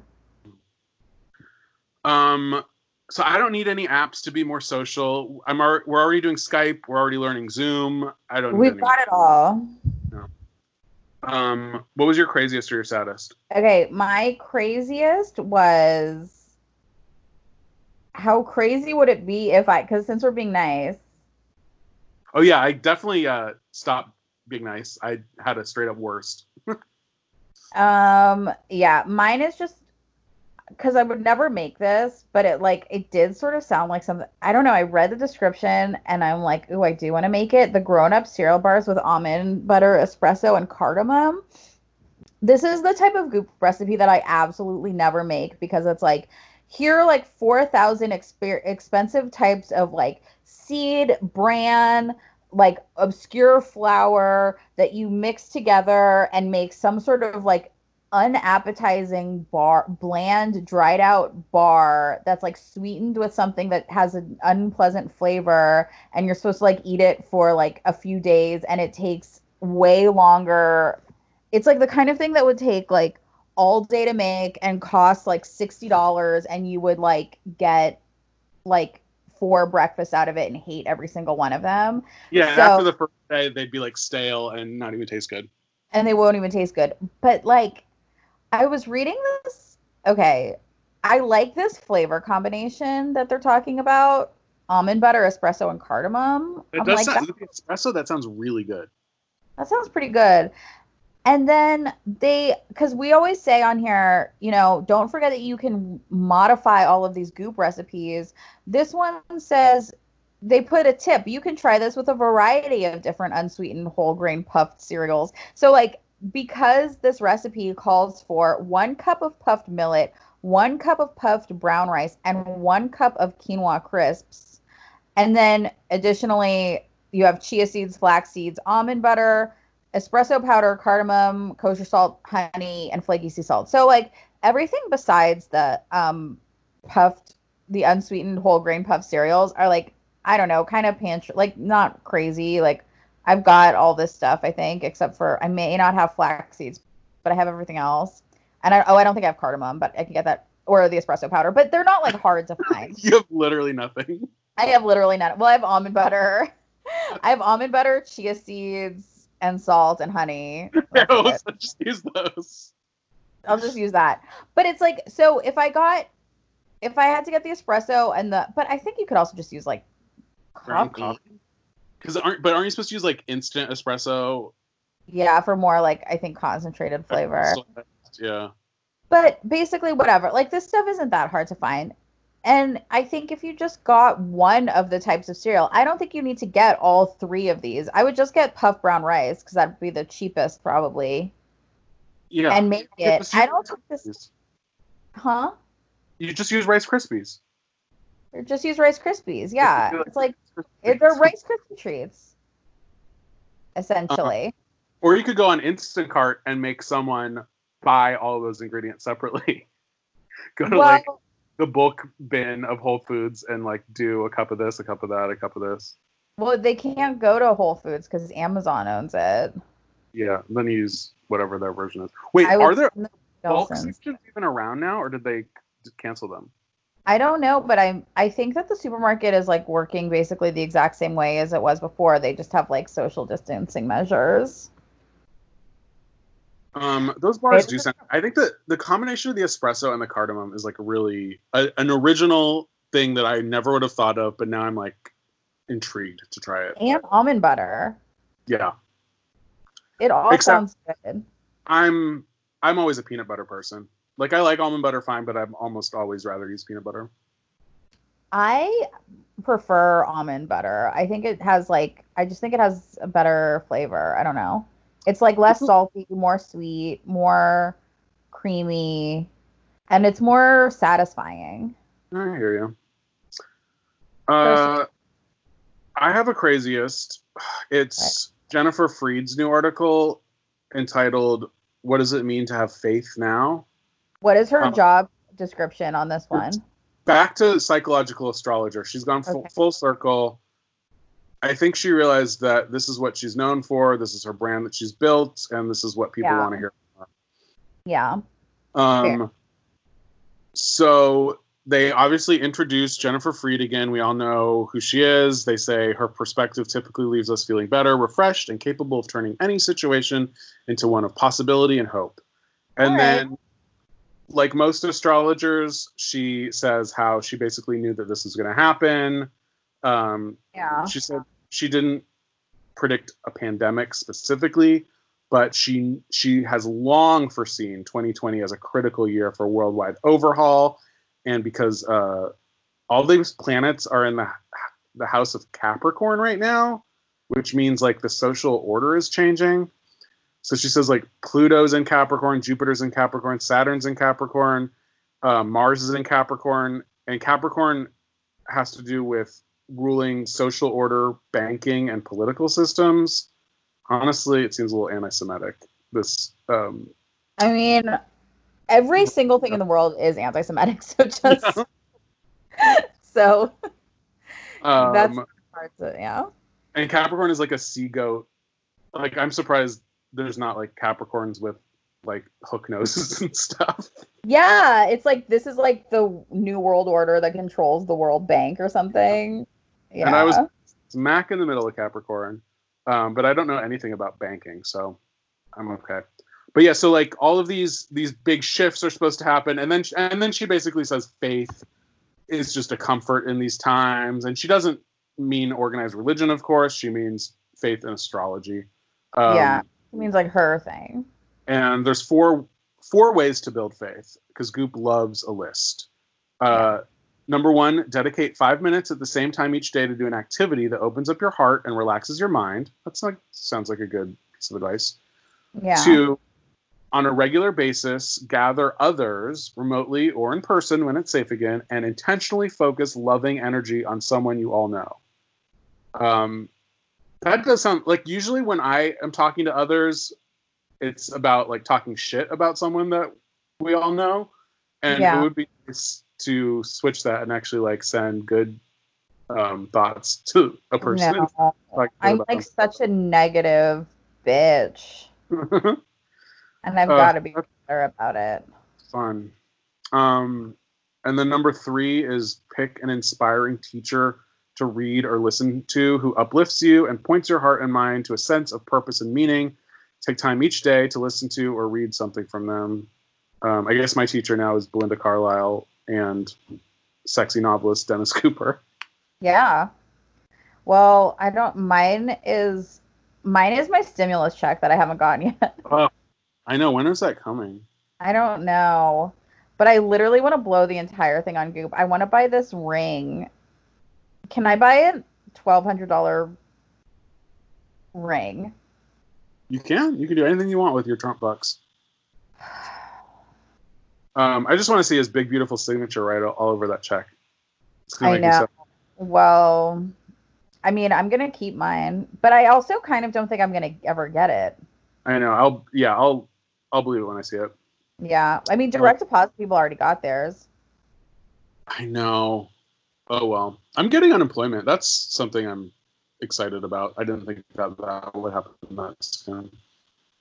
Um, so I don't need any apps to be more social. I'm al- we're already doing Skype. We're already learning Zoom. I don't. need We've got it all. No. Um, what was your craziest or your saddest? Okay, my craziest was how crazy would it be if I, because since we're being nice, Oh yeah, I definitely uh stopped being nice. I had a straight up worst. um, yeah, mine is just because I would never make this, but it like it did sort of sound like something. I don't know. I read the description and I'm like, ooh, I do want to make it. The grown-up cereal bars with almond butter, espresso, and cardamom. This is the type of goop recipe that I absolutely never make because it's like here are like 4,000 exper- expensive types of like seed, bran, like obscure flour that you mix together and make some sort of like unappetizing bar bland dried out bar that's like sweetened with something that has an unpleasant flavor and you're supposed to like eat it for like a few days and it takes way longer it's like the kind of thing that would take like all day to make and cost like $60 and you would like get like four breakfasts out of it and hate every single one of them Yeah, So- after the first day, they'd be like stale and not even taste good. and they won't even taste good. But like, I was reading this. Okay, I like this flavor combination that they're talking about: almond butter, espresso, and cardamom. It I'm does like, sound that, espresso. That sounds really good. that sounds pretty good. And then they, because we always say on here, you know, don't forget that you can modify all of these goop recipes. This one says they put a tip. You can try this with a variety of different unsweetened whole grain puffed cereals. So, like, because this recipe calls for one cup of puffed millet, one cup of puffed brown rice, and one cup of quinoa crisps. And then additionally, you have chia seeds, flax seeds, almond butter, espresso powder, cardamom, kosher salt, honey, and flaky sea salt. So like everything besides the um puffed, the unsweetened whole grain puffed cereals are like I don't know, kind of pantry, like not crazy. Like I've got all this stuff I think, except for I may not have flax seeds, but I have everything else. And I oh I don't think I have cardamom, but I can get that or the espresso powder. But they're not like hard to find. You have literally nothing. I have literally none. Well, I have almond butter. I have almond butter, chia seeds, and salt and honey. I'll just use those. I'll just use that. But it's like so if I got if I had to get the espresso and the but I think you could also just use like coffee. coffee. Because aren't but aren't you supposed to use like instant espresso? Yeah, for more like I think concentrated flavor. Yeah. But basically whatever. Like this stuff isn't that hard to find. And I think if you just got one of the types of cereal, I don't think you need to get all three of these. I would just get puff brown rice because that'd be the cheapest probably. Yeah. And make it. I don't think this huh? You just use Rice Krispies. Or just use Rice Krispies. Yeah. It's like it- they're Rice Krispie treats. Essentially. Uh-huh. Or you could go on Instacart and make someone buy all of those ingredients separately. go to well, like the bulk bin of Whole Foods and like do a cup of this, a cup of that, a cup of this. well, they can't go to Whole Foods because Amazon owns it. Yeah, then use whatever their version is. Wait, I are there send them to bulk sections even around now, or did they cancel them? I don't know, but I I think that the supermarket is like working basically the exact same way as it was before. They just have like social distancing measures. Um, those bars do sound. I think that the combination of the espresso and the cardamom is like really a, an original thing that I never would have thought of, but now I'm like intrigued to try it. And almond butter. Yeah, It all Except- sounds good. I'm I'm always a peanut butter person. Like I like almond butter fine, but I'm almost always rather use peanut butter. I prefer almond butter. I think it has like I just think it has a better flavor. I don't know. It's like less salty, more sweet, more creamy, and it's more satisfying. I hear you. Uh, I have a craziest. It's Jennifer Freed's new article entitled "What Does It Mean to Have Faith Now." What is her Um, job description on this one? back to psychological astrologer. She's gone full, Okay. full circle. I think she realized that this is what she's known for. This is her brand that she's built, and this is what people Yeah. want to hear. Yeah. Um, so they obviously introduced Jennifer Freed again. We all know who she is. They say her perspective typically leaves us feeling better, refreshed, and capable of turning any situation into one of possibility and hope. And right. then, like most astrologers, she says how she basically knew that this was going to happen. Um, Yeah. she said she didn't predict a pandemic specifically, but she she has long foreseen 2020 as a critical year for worldwide overhaul, and because uh, all these planets are in the the house of Capricorn right now, which means like the social order is changing. So she says like Pluto's in Capricorn, Jupiter's in Capricorn, Saturn's in Capricorn, uh, Mars is in Capricorn, and Capricorn has to do with ruling social order, banking, and political systems. Honestly, it seems a little anti-Semitic. This, um, I mean, every single thing in the world is anti-Semitic. So just so um, That's- hard to yeah. and Capricorn is like a sea goat. Like I'm surprised there's not like Capricorns with like hook noses and stuff. Yeah, it's like this is like the new world order that controls the World Bank or something. Yeah. And I was smack in the middle of Capricorn, um, but I don't know anything about banking, so I'm okay. But yeah, so like all of these these big shifts are supposed to happen, and then and then she basically says faith is just a comfort in these times, and she doesn't mean organized religion, of course. She means faith in astrology. Um, yeah. It means like her thing. and there's four four ways to build faith because goop loves a list. Uh, number one dedicate five minutes at the same time each day to do an activity that opens up your heart and relaxes your mind. That's like sounds like a good piece of advice. Yeah. two on a regular basis gather others remotely or in person when it's safe again and intentionally focus loving energy on someone you all know. Um, that does sound like usually when i am talking to others it's about like talking shit about someone that we all know and Yeah. it would be nice to switch that and actually like send good um, thoughts to a person No. I'm like them. such a negative bitch. And I've Uh, got to be better about it. fun. Um, and then number three is pick an inspiring teacher to read or listen to who uplifts you and points your heart and mind to a sense of purpose and meaning. Take time each day to listen to or read something from them. Um, I guess my teacher now is Belinda Carlisle and sexy novelist Dennis Cooper. Yeah. Well, I don't. Mine is mine is my stimulus check that I haven't gotten yet. Oh, I know. When is that coming? I don't know, but I literally want to blow the entire thing on Goop. I want to buy this ring. Can I buy a twelve hundred dollar ring? You can. You can do anything you want with your Trump bucks. Um, I just want to see his big, beautiful signature right all, all over that check. I know. Well, I mean, I'm gonna keep mine, but I also kind of don't think I'm gonna ever get it. I know. I'll. Yeah. I'll. I'll believe it when I see it. Yeah, I mean, direct deposit people already got theirs. I know. Oh well. I'm getting unemployment. That's something I'm excited about. I didn't think that that would happen that soon.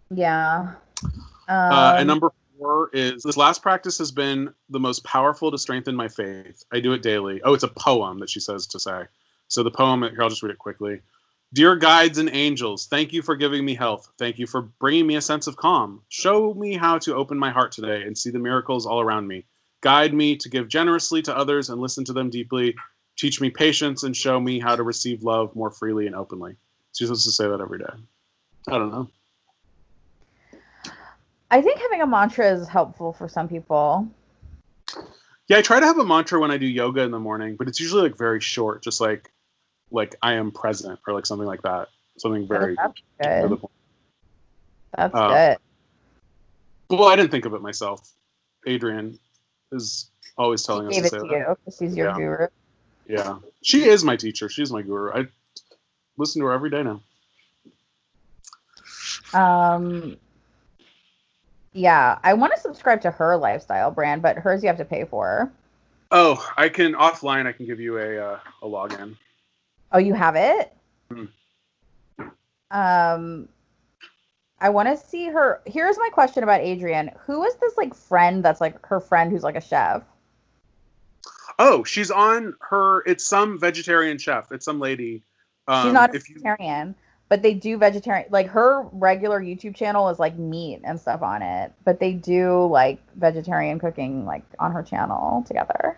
Yeah. Um, Uh, and number four is this last practice has been the most powerful to strengthen my faith. I do it daily. Oh, it's a poem that she says to say. So the poem, here, I'll just read it quickly. Dear guides and angels, thank you for giving me health. Thank you for bringing me a sense of calm. Show me how to open my heart today and see the miracles all around me. Guide me to give generously to others and listen to them deeply. Teach me patience and show me how to receive love more freely and openly. She's supposed to say that every day. I don't know. I think having a mantra is helpful for some people. Yeah, I try to have a mantra when I do yoga in the morning, but it's usually like very short, just like like I am present or like something like that. Something very That's good. That's Uh, good. Well, I didn't think of it myself. Adriene is always telling She us to say to that. you she's your Yeah. guru. Yeah. She is my teacher. She's my guru. I listen to her every day now. Um, yeah, I want to subscribe to her lifestyle brand, but hers you have to pay for. Oh, I can offline I can give you a uh, a login. Oh, you have it? Hmm. Um, I want to see her. Here's my question about Adriene. Who is this like friend that's like her friend who's like a chef? Oh, she's on her it's some vegetarian chef. It's some lady. Um, She's not a if you vegetarian, but they do vegetarian. Like her regular YouTube channel is like meat and stuff on it, but they do like vegetarian cooking like on her channel together.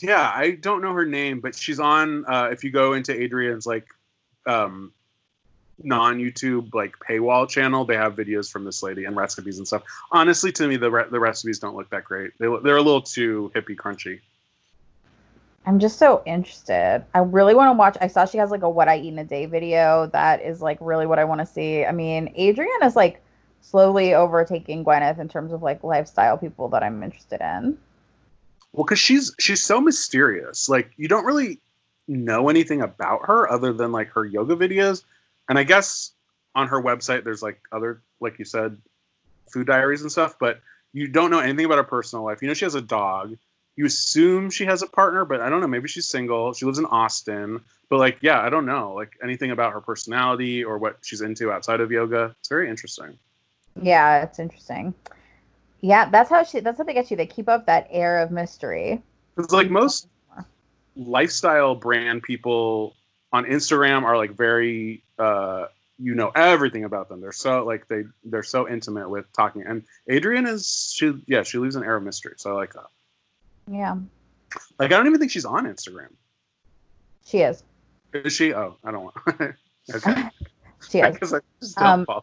Yeah, I don't know her name, but she's on. Uh, if you go into Adriene's like um, non-YouTube like paywall channel, they have videos from this lady and recipes and stuff. Honestly, to me, the re- the recipes don't look that great. They look- they're a little too hippie crunchy. I'm just so interested. I really want to watch. I saw she has like a what I eat in a day video. That is like really what I want to see. I mean, Adriene is like slowly overtaking Gwyneth in terms of like lifestyle people that I'm interested in. Well, because she's she's so mysterious. Like you don't really know anything about her other than like her yoga videos, and I guess on her website there's like other like you said, food diaries and stuff. But you don't know anything about her personal life. You know she has a dog. You assume she has a partner, but I don't know. Maybe she's single. She lives in Austin. But like, yeah, I don't know like anything about her personality or what she's into outside of yoga. It's very interesting. Yeah, it's interesting. Yeah, that's how she. That's how they get you. They keep up that air of mystery. It's like most lifestyle brand people on Instagram are like very uh you know everything about them. They're so like they they're so intimate with talking. And Adriene is she yeah, she leaves an air of mystery. So I like that. Yeah, Like I don't even think she's on Instagram. she is. Is she? Oh, I don't want Okay. She is. I just don't Um.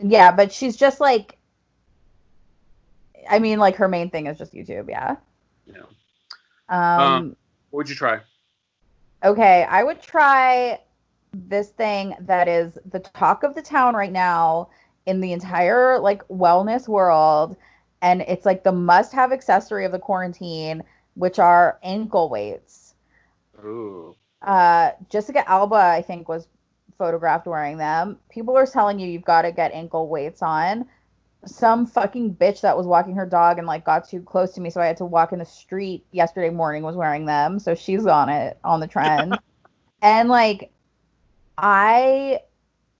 Yeah, but she's just like. I mean, like her main thing is just YouTube. Yeah. Yeah. Um. Um, What would you try? Okay, I would try this thing that is the talk of the town right now in the entire like wellness world and it's like the must-have accessory of the quarantine which are ankle weights. Ooh. Uh Jessica Alba I think was photographed wearing them. People are telling you you've got to get ankle weights on. Some fucking bitch that was walking her dog and like got too close to me so I had to walk in the street yesterday morning was wearing them. So she's on it on the trend. and like I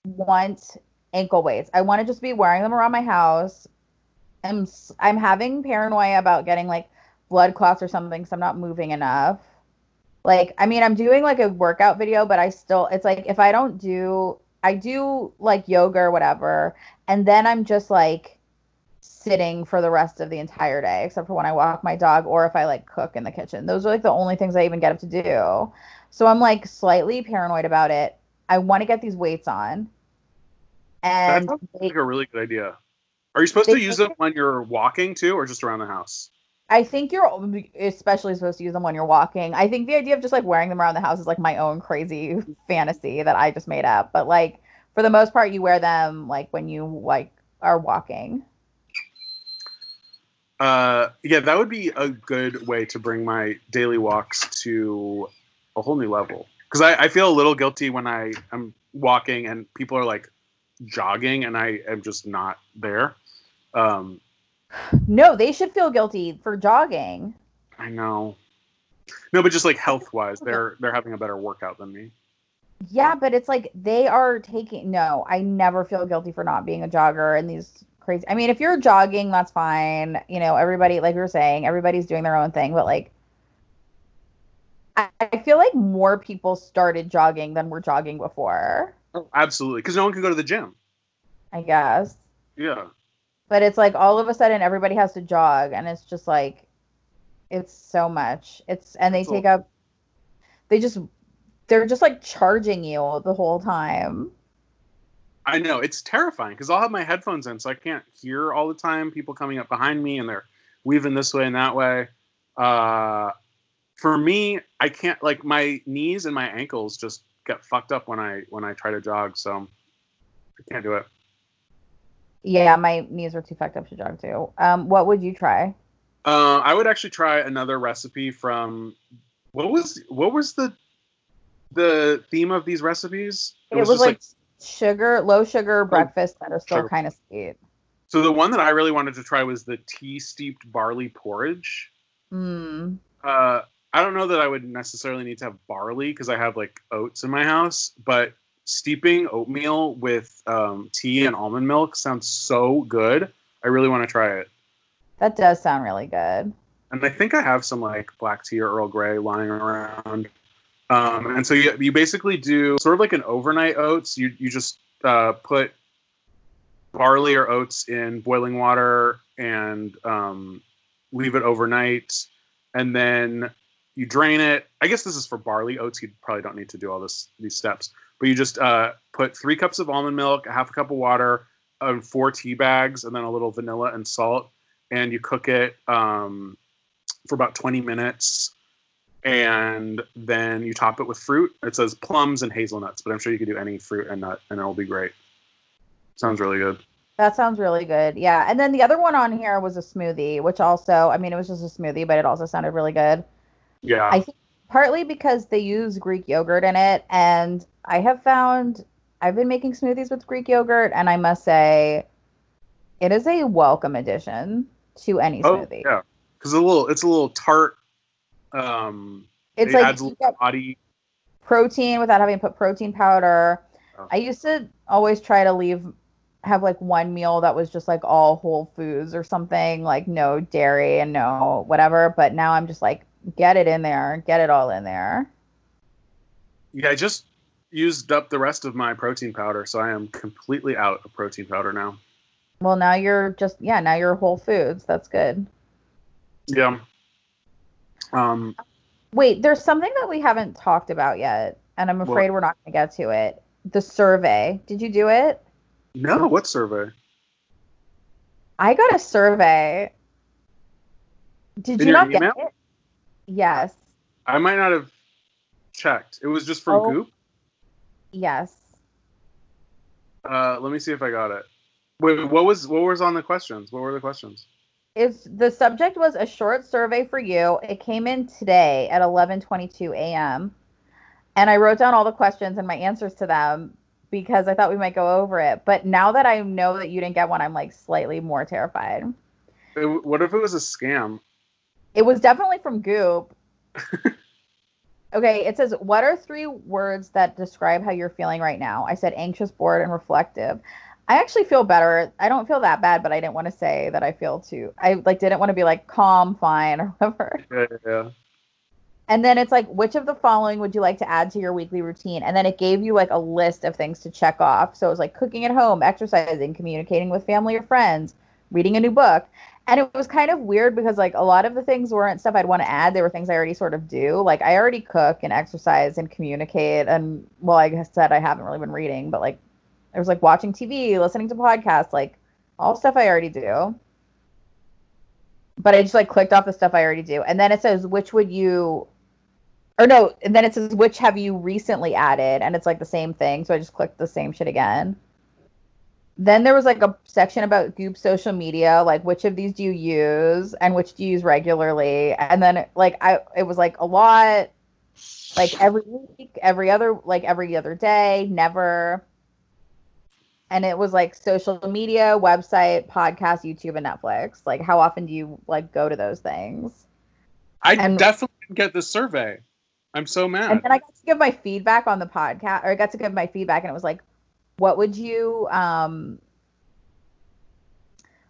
want ankle weights. I want to just be wearing them around my house. I'm I'm having paranoia about getting like blood clots or something because I'm not moving enough. Like, I mean, I'm doing like a workout video, but I still, it's like if I don't do, I do like yoga or whatever, and then I'm just like sitting for the rest of the entire day, except for when I walk my dog or if I like cook in the kitchen. Those are like the only things I even get up to do. So I'm like slightly paranoid about it. I want to get these weights on. That sounds they- like a really good idea. Are you supposed to use them when you're walking too, or just around the house? I think you're especially supposed to use them when you're walking. I think the idea of just like wearing them around the house is like my own crazy fantasy that I just made up. But like for the most part, you wear them like when you like are walking. Uh, yeah, that would be a good way to bring my daily walks to a whole new level. Because I, I feel a little guilty when I am walking and people are like jogging and I am just not there. Um, No, they should feel guilty for jogging. I know. No, but just like health wise, they're they're having a better workout than me. Yeah, but it's like they are taking. No, I never feel guilty for not being a jogger and these crazy. I mean, if you're jogging, that's fine. You know, everybody, like we were saying, everybody's doing their own thing. But like, I, I feel like more people started jogging than were jogging before. Oh, absolutely, because no one can go to the gym. I guess. Yeah. But it's like all of a sudden everybody has to jog, and it's just like, it's so much. It's and they a- take up. They just, they're just like charging you the whole time. I know it's terrifying because I'll have my headphones in, so I can't hear all the time people coming up behind me and they're weaving this way and that way. Uh, for me, I can't like my knees and my ankles just get fucked up when I when I try to jog, so I can't do it. Yeah, my knees are too fucked up to jog too. Um, what would you try? Uh, I would actually try another recipe from what was what was the the theme of these recipes? It, was, like, sugar, low sugar breakfast that are still kind of sweet. so the one that I really wanted to try was the tea steeped barley porridge. Mm. uh, I don't know that I would necessarily need to have barley because I have like oats in my house, but steeping oatmeal with um, tea and almond milk sounds so good. I really want to try it. That does sound really good. And I think I have some like black tea or Earl Grey lying around. Um, and so you, you basically do sort of like an overnight oats. You, you just uh, put barley or oats in boiling water and um, leave it overnight. And then you drain it. I guess this is for barley oats. You probably don't need to do all this these steps, but you just uh, put three cups of almond milk, a half a cup of water, um, four tea bags, and then a little vanilla and salt, and you cook it um, for about 20 minutes. And then you top it with fruit. It says plums and hazelnuts, but I'm sure you could do any fruit and nut, and it'll be great. Sounds really good. That sounds really good. Yeah. And then the other one on here was a smoothie, which also, I mean, it was just a smoothie, but it also sounded really good. Yeah. I think partly because they use Greek yogurt in it, and I have found I've been making smoothies with Greek yogurt, and I must say, it is a welcome addition to any oh, smoothie. yeah. Because a little, it's a little tart. Um, It's it like adds a little body. protein without having to put protein powder. Oh. I used to always try to leave have like one meal that was just like all whole foods or something, like no dairy and no whatever. But now I'm just like, get it in there, get it all in there. Yeah, I just used up the rest of my protein powder, so I am completely out of protein powder now. Well, now you're just yeah, now you're whole foods. That's good. Yeah. Um, Wait, there's something that we haven't talked about yet, and I'm afraid we're not going to get to it. The survey. Did you do it? no, what survey? I got a survey. Did In you not get it? Yes. I might not have checked. It was just from Oh. Goop. Yes. Uh, let me see if I got it. Wait, what was what was on the questions? What were the questions? It's the subject was a short survey for you. It came in today at 11:22 a.m. And I wrote down all the questions and my answers to them because I thought we might go over it. But now that I know that you didn't get one, I'm like slightly more terrified. It- what if it was a scam? It was definitely from Goop. okay, it says, What are three words that describe how you're feeling right now? I said anxious, bored, and reflective. I actually feel better. I don't feel that bad, but I didn't want to say that I feel too. I like didn't want to be like calm, fine, or whatever. Yeah, yeah, and then it's like, which of the following would you like to add to your weekly routine? And then it gave you like a list of things to check off. So it was like cooking at home, exercising, communicating with family or friends, reading a new book. And it was kind of weird because like a lot of the things weren't stuff I'd want to add. They were things I already sort of do. Like I already cook and exercise and communicate. And well, like I said, I haven't really been reading, but like it was like watching TV, listening to podcasts, like all stuff I already do. But I just like clicked off the stuff I already do. And then it says, which would you, or no, and then it says, which have you recently added? And it's like the same thing. So I just clicked the same shit again. Then there was like a section about Goop social media, like which of these do you use and which do you use regularly? And then like I, it was like a lot, like every week, every other, like every other day, never and it was like social media, website, podcast, YouTube, and Netflix. Like, how often do you like go to those things? I And- definitely didn't get the survey. I'm so mad. And then I got to give my feedback on the podcast, or I got to give my feedback, and it was like, what would you, um,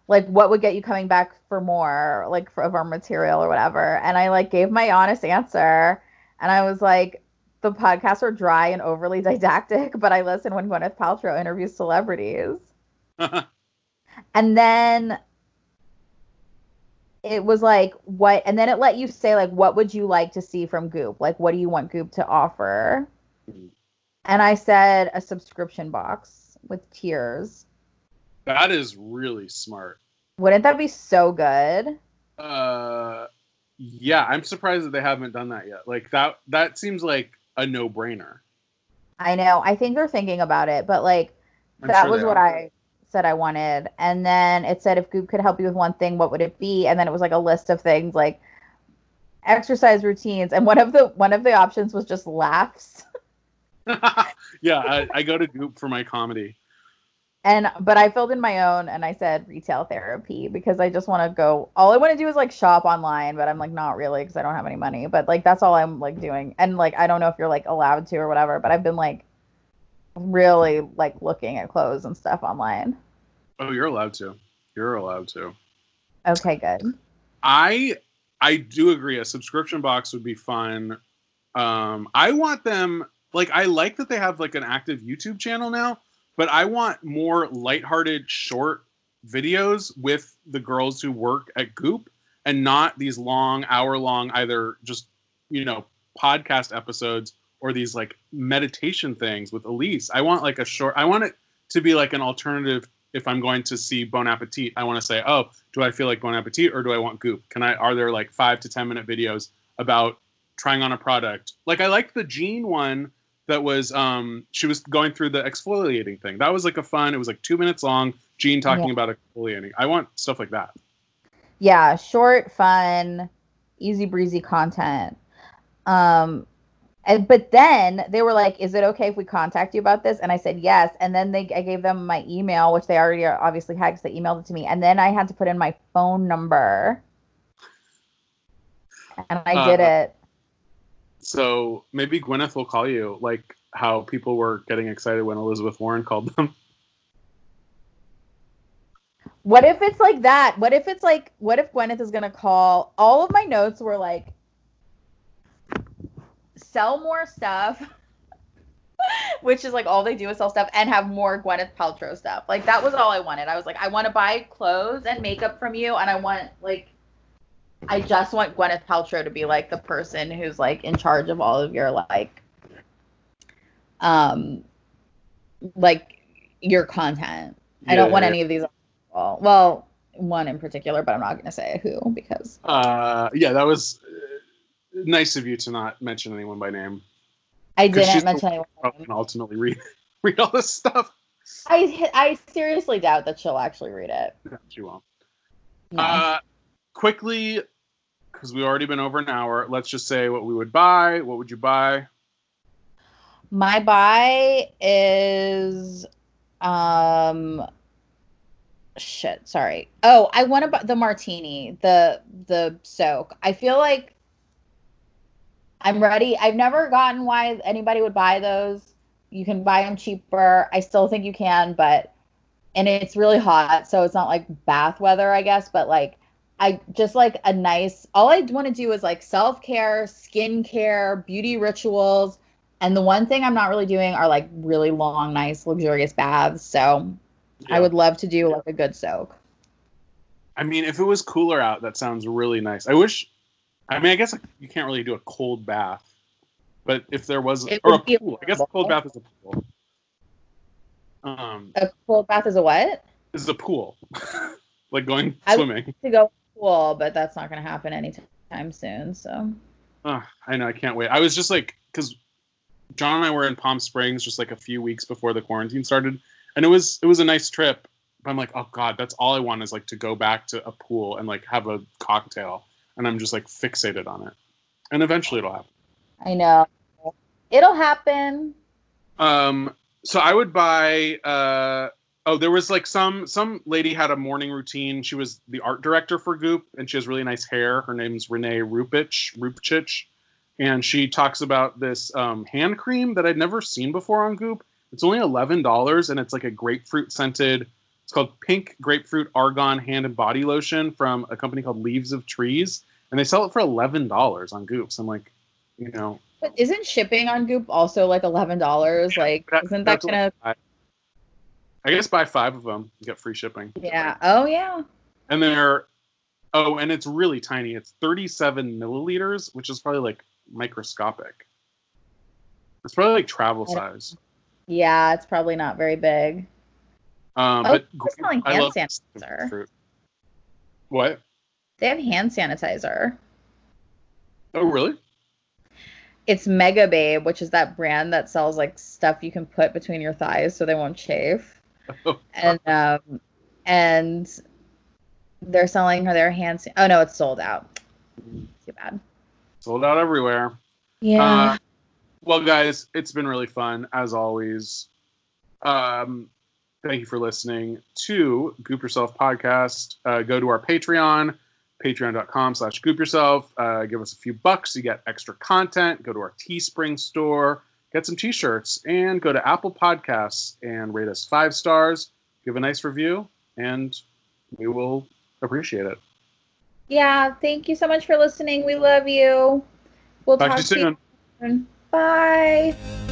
like, what would get you coming back for more, like, for, of our material or whatever? And I like gave my honest answer, and I was like, the podcasts are dry and overly didactic, but I listen when Gwyneth Paltrow interviews celebrities. and then it was like what and then it let you say like what would you like to see from goop like what do you want goop to offer Mhm. And i said a subscription box with tiers that is really smart. wouldn't that be so good Uh, yeah, I'm surprised that they haven't done that yet. Like that, that seems like a no-brainer. i know i think they're thinking about it but like I'm that sure was what are. i said i wanted and then it said if goop could help you with one thing what would it be and then it was like a list of things like exercise routines and one of the one of the options was just laughs yeah, I, I go to Goop for my comedy. And but I filled in my own and I said retail therapy because I just want to go. All I want to do is like shop online, but I'm like not really because I don't have any money. But like that's all I'm like doing. And like I don't know if you're like allowed to or whatever, but I've been like really like looking at clothes and stuff online. Oh, you're allowed to. You're allowed to. Okay, good. I I do agree. A subscription box would be fun. Um, I want them like I like that they have like an active YouTube channel now, but I want more lighthearted short videos with the girls who work at Goop and not these long hour long either just you know podcast episodes or these like meditation things with Elise. I want like a short I want it to be like an alternative if I'm going to see Bon Appetit, I want to say, oh, do I feel like Bon Appetit or do I want Goop? Can I? Are there like five to ten minute videos about trying on a product? Like I liked the Jean one that was um she was going through the exfoliating thing. That was like a fun. It was like two minutes long. Jean talking Yeah. about exfoliating. I want stuff like that. Yeah, short, fun, easy breezy content. Um and but then they were like, "Is it okay if we contact you about this?" And I said yes. And then they I gave them my email, which they already obviously had because they emailed it to me. And then I had to put in my phone number, and I did Uh, it. So maybe Gwyneth will call you like how people were getting excited when Elizabeth Warren called them. What if it's like that? What if it's like, what if Gwyneth is gonna call? All of my notes were like, sell more stuff, which is like all they do is sell stuff, and have more Gwyneth Paltrow stuff. Like that was all I wanted. I was like, I want to buy clothes and makeup from you, and I want like, I just want Gwyneth Paltrow to be like the person who's like in charge of all of your like, um, like your content. I don't want Yeah. any of these. Well, well, one in particular, but I'm not going to say who because Uh, yeah, that was uh, nice of you to not mention anyone by name. I didn't mention anyone. And ultimately read read all this stuff. I I seriously doubt that she'll actually read it. No, she won't. No. Uh, quickly, because we've already been over an hour. Let's just say what we would buy. What would you buy? My buy is um shit, sorry. Oh, I want to buy the martini, the the soak. I feel like I'm ready. I've never gotten why anybody would buy those. You can buy them cheaper. I still think you can, but and it's really hot, so it's not like bath weather, I guess, but like I just like a nice. All I want to do is like self care, skin care, beauty rituals, and the one thing I'm not really doing are like really long, nice, luxurious baths. So Yeah. I would love to do like a good soak. I mean, if it was cooler out, that sounds really nice. I wish. I mean, I guess you can't really do a cold bath, but if there was, It or a pool, I guess a cold bath is a pool. Um, A cold bath is a what? is a pool, like going swimming. To go pool, but that's not going to happen anytime soon. So Ugh, I know, I can't wait. I was just like, because John and I were in Palm Springs just like a few weeks before the quarantine started, and it was it was a nice trip. But I'm like, oh god, that's all I want is like to go back to a pool and like have a cocktail, and I'm just like fixated on it. And eventually it'll happen. I know it'll happen. Um, so I would buy. Uh, oh, there was like some some lady had a morning routine. She was the art director for Goop, and she has really nice hair. Her name's Renee Rupich, Rupchich, and she talks about this um, hand cream that I'd never seen before on Goop. It's only eleven dollars, and it's like a grapefruit scented. It's called Pink Grapefruit Argan Hand and Body Lotion from a company called Leaves of Trees, and they sell it for eleven dollars on Goop. So I'm like, you know, But isn't shipping on Goop also like eleven dollars? Like, that- isn't that gonna? I- I guess buy five of them, you get free shipping. Yeah. Oh yeah. And they're oh, and it's really tiny. It's 37 milliliters, which is probably like microscopic. It's probably like travel size. Yeah, it's probably not very big. Um, Oh, but they're selling hand sanitizer. fruit. What? They have hand sanitizer. Oh, really? It's Megababe, which is that brand that sells like stuff you can put between your thighs so they won't chafe. And um and they're selling her their hands. Oh no, it's sold out. Too bad. sold out everywhere. Yeah. Uh, well, guys, it's been really fun as always. Um, thank you for listening to Goop Yourself podcast. Uh, go to our Patreon, patreon.com slash goop yourself. Uh, give us a few bucks. You get extra content. Go to our Teespring store, get some t-shirts, and go to Apple Podcasts and rate us five stars. Give a nice review, and we will appreciate it. yeah, thank you so much for listening. We love you. We'll Talk talk to you soon. soon. Bye.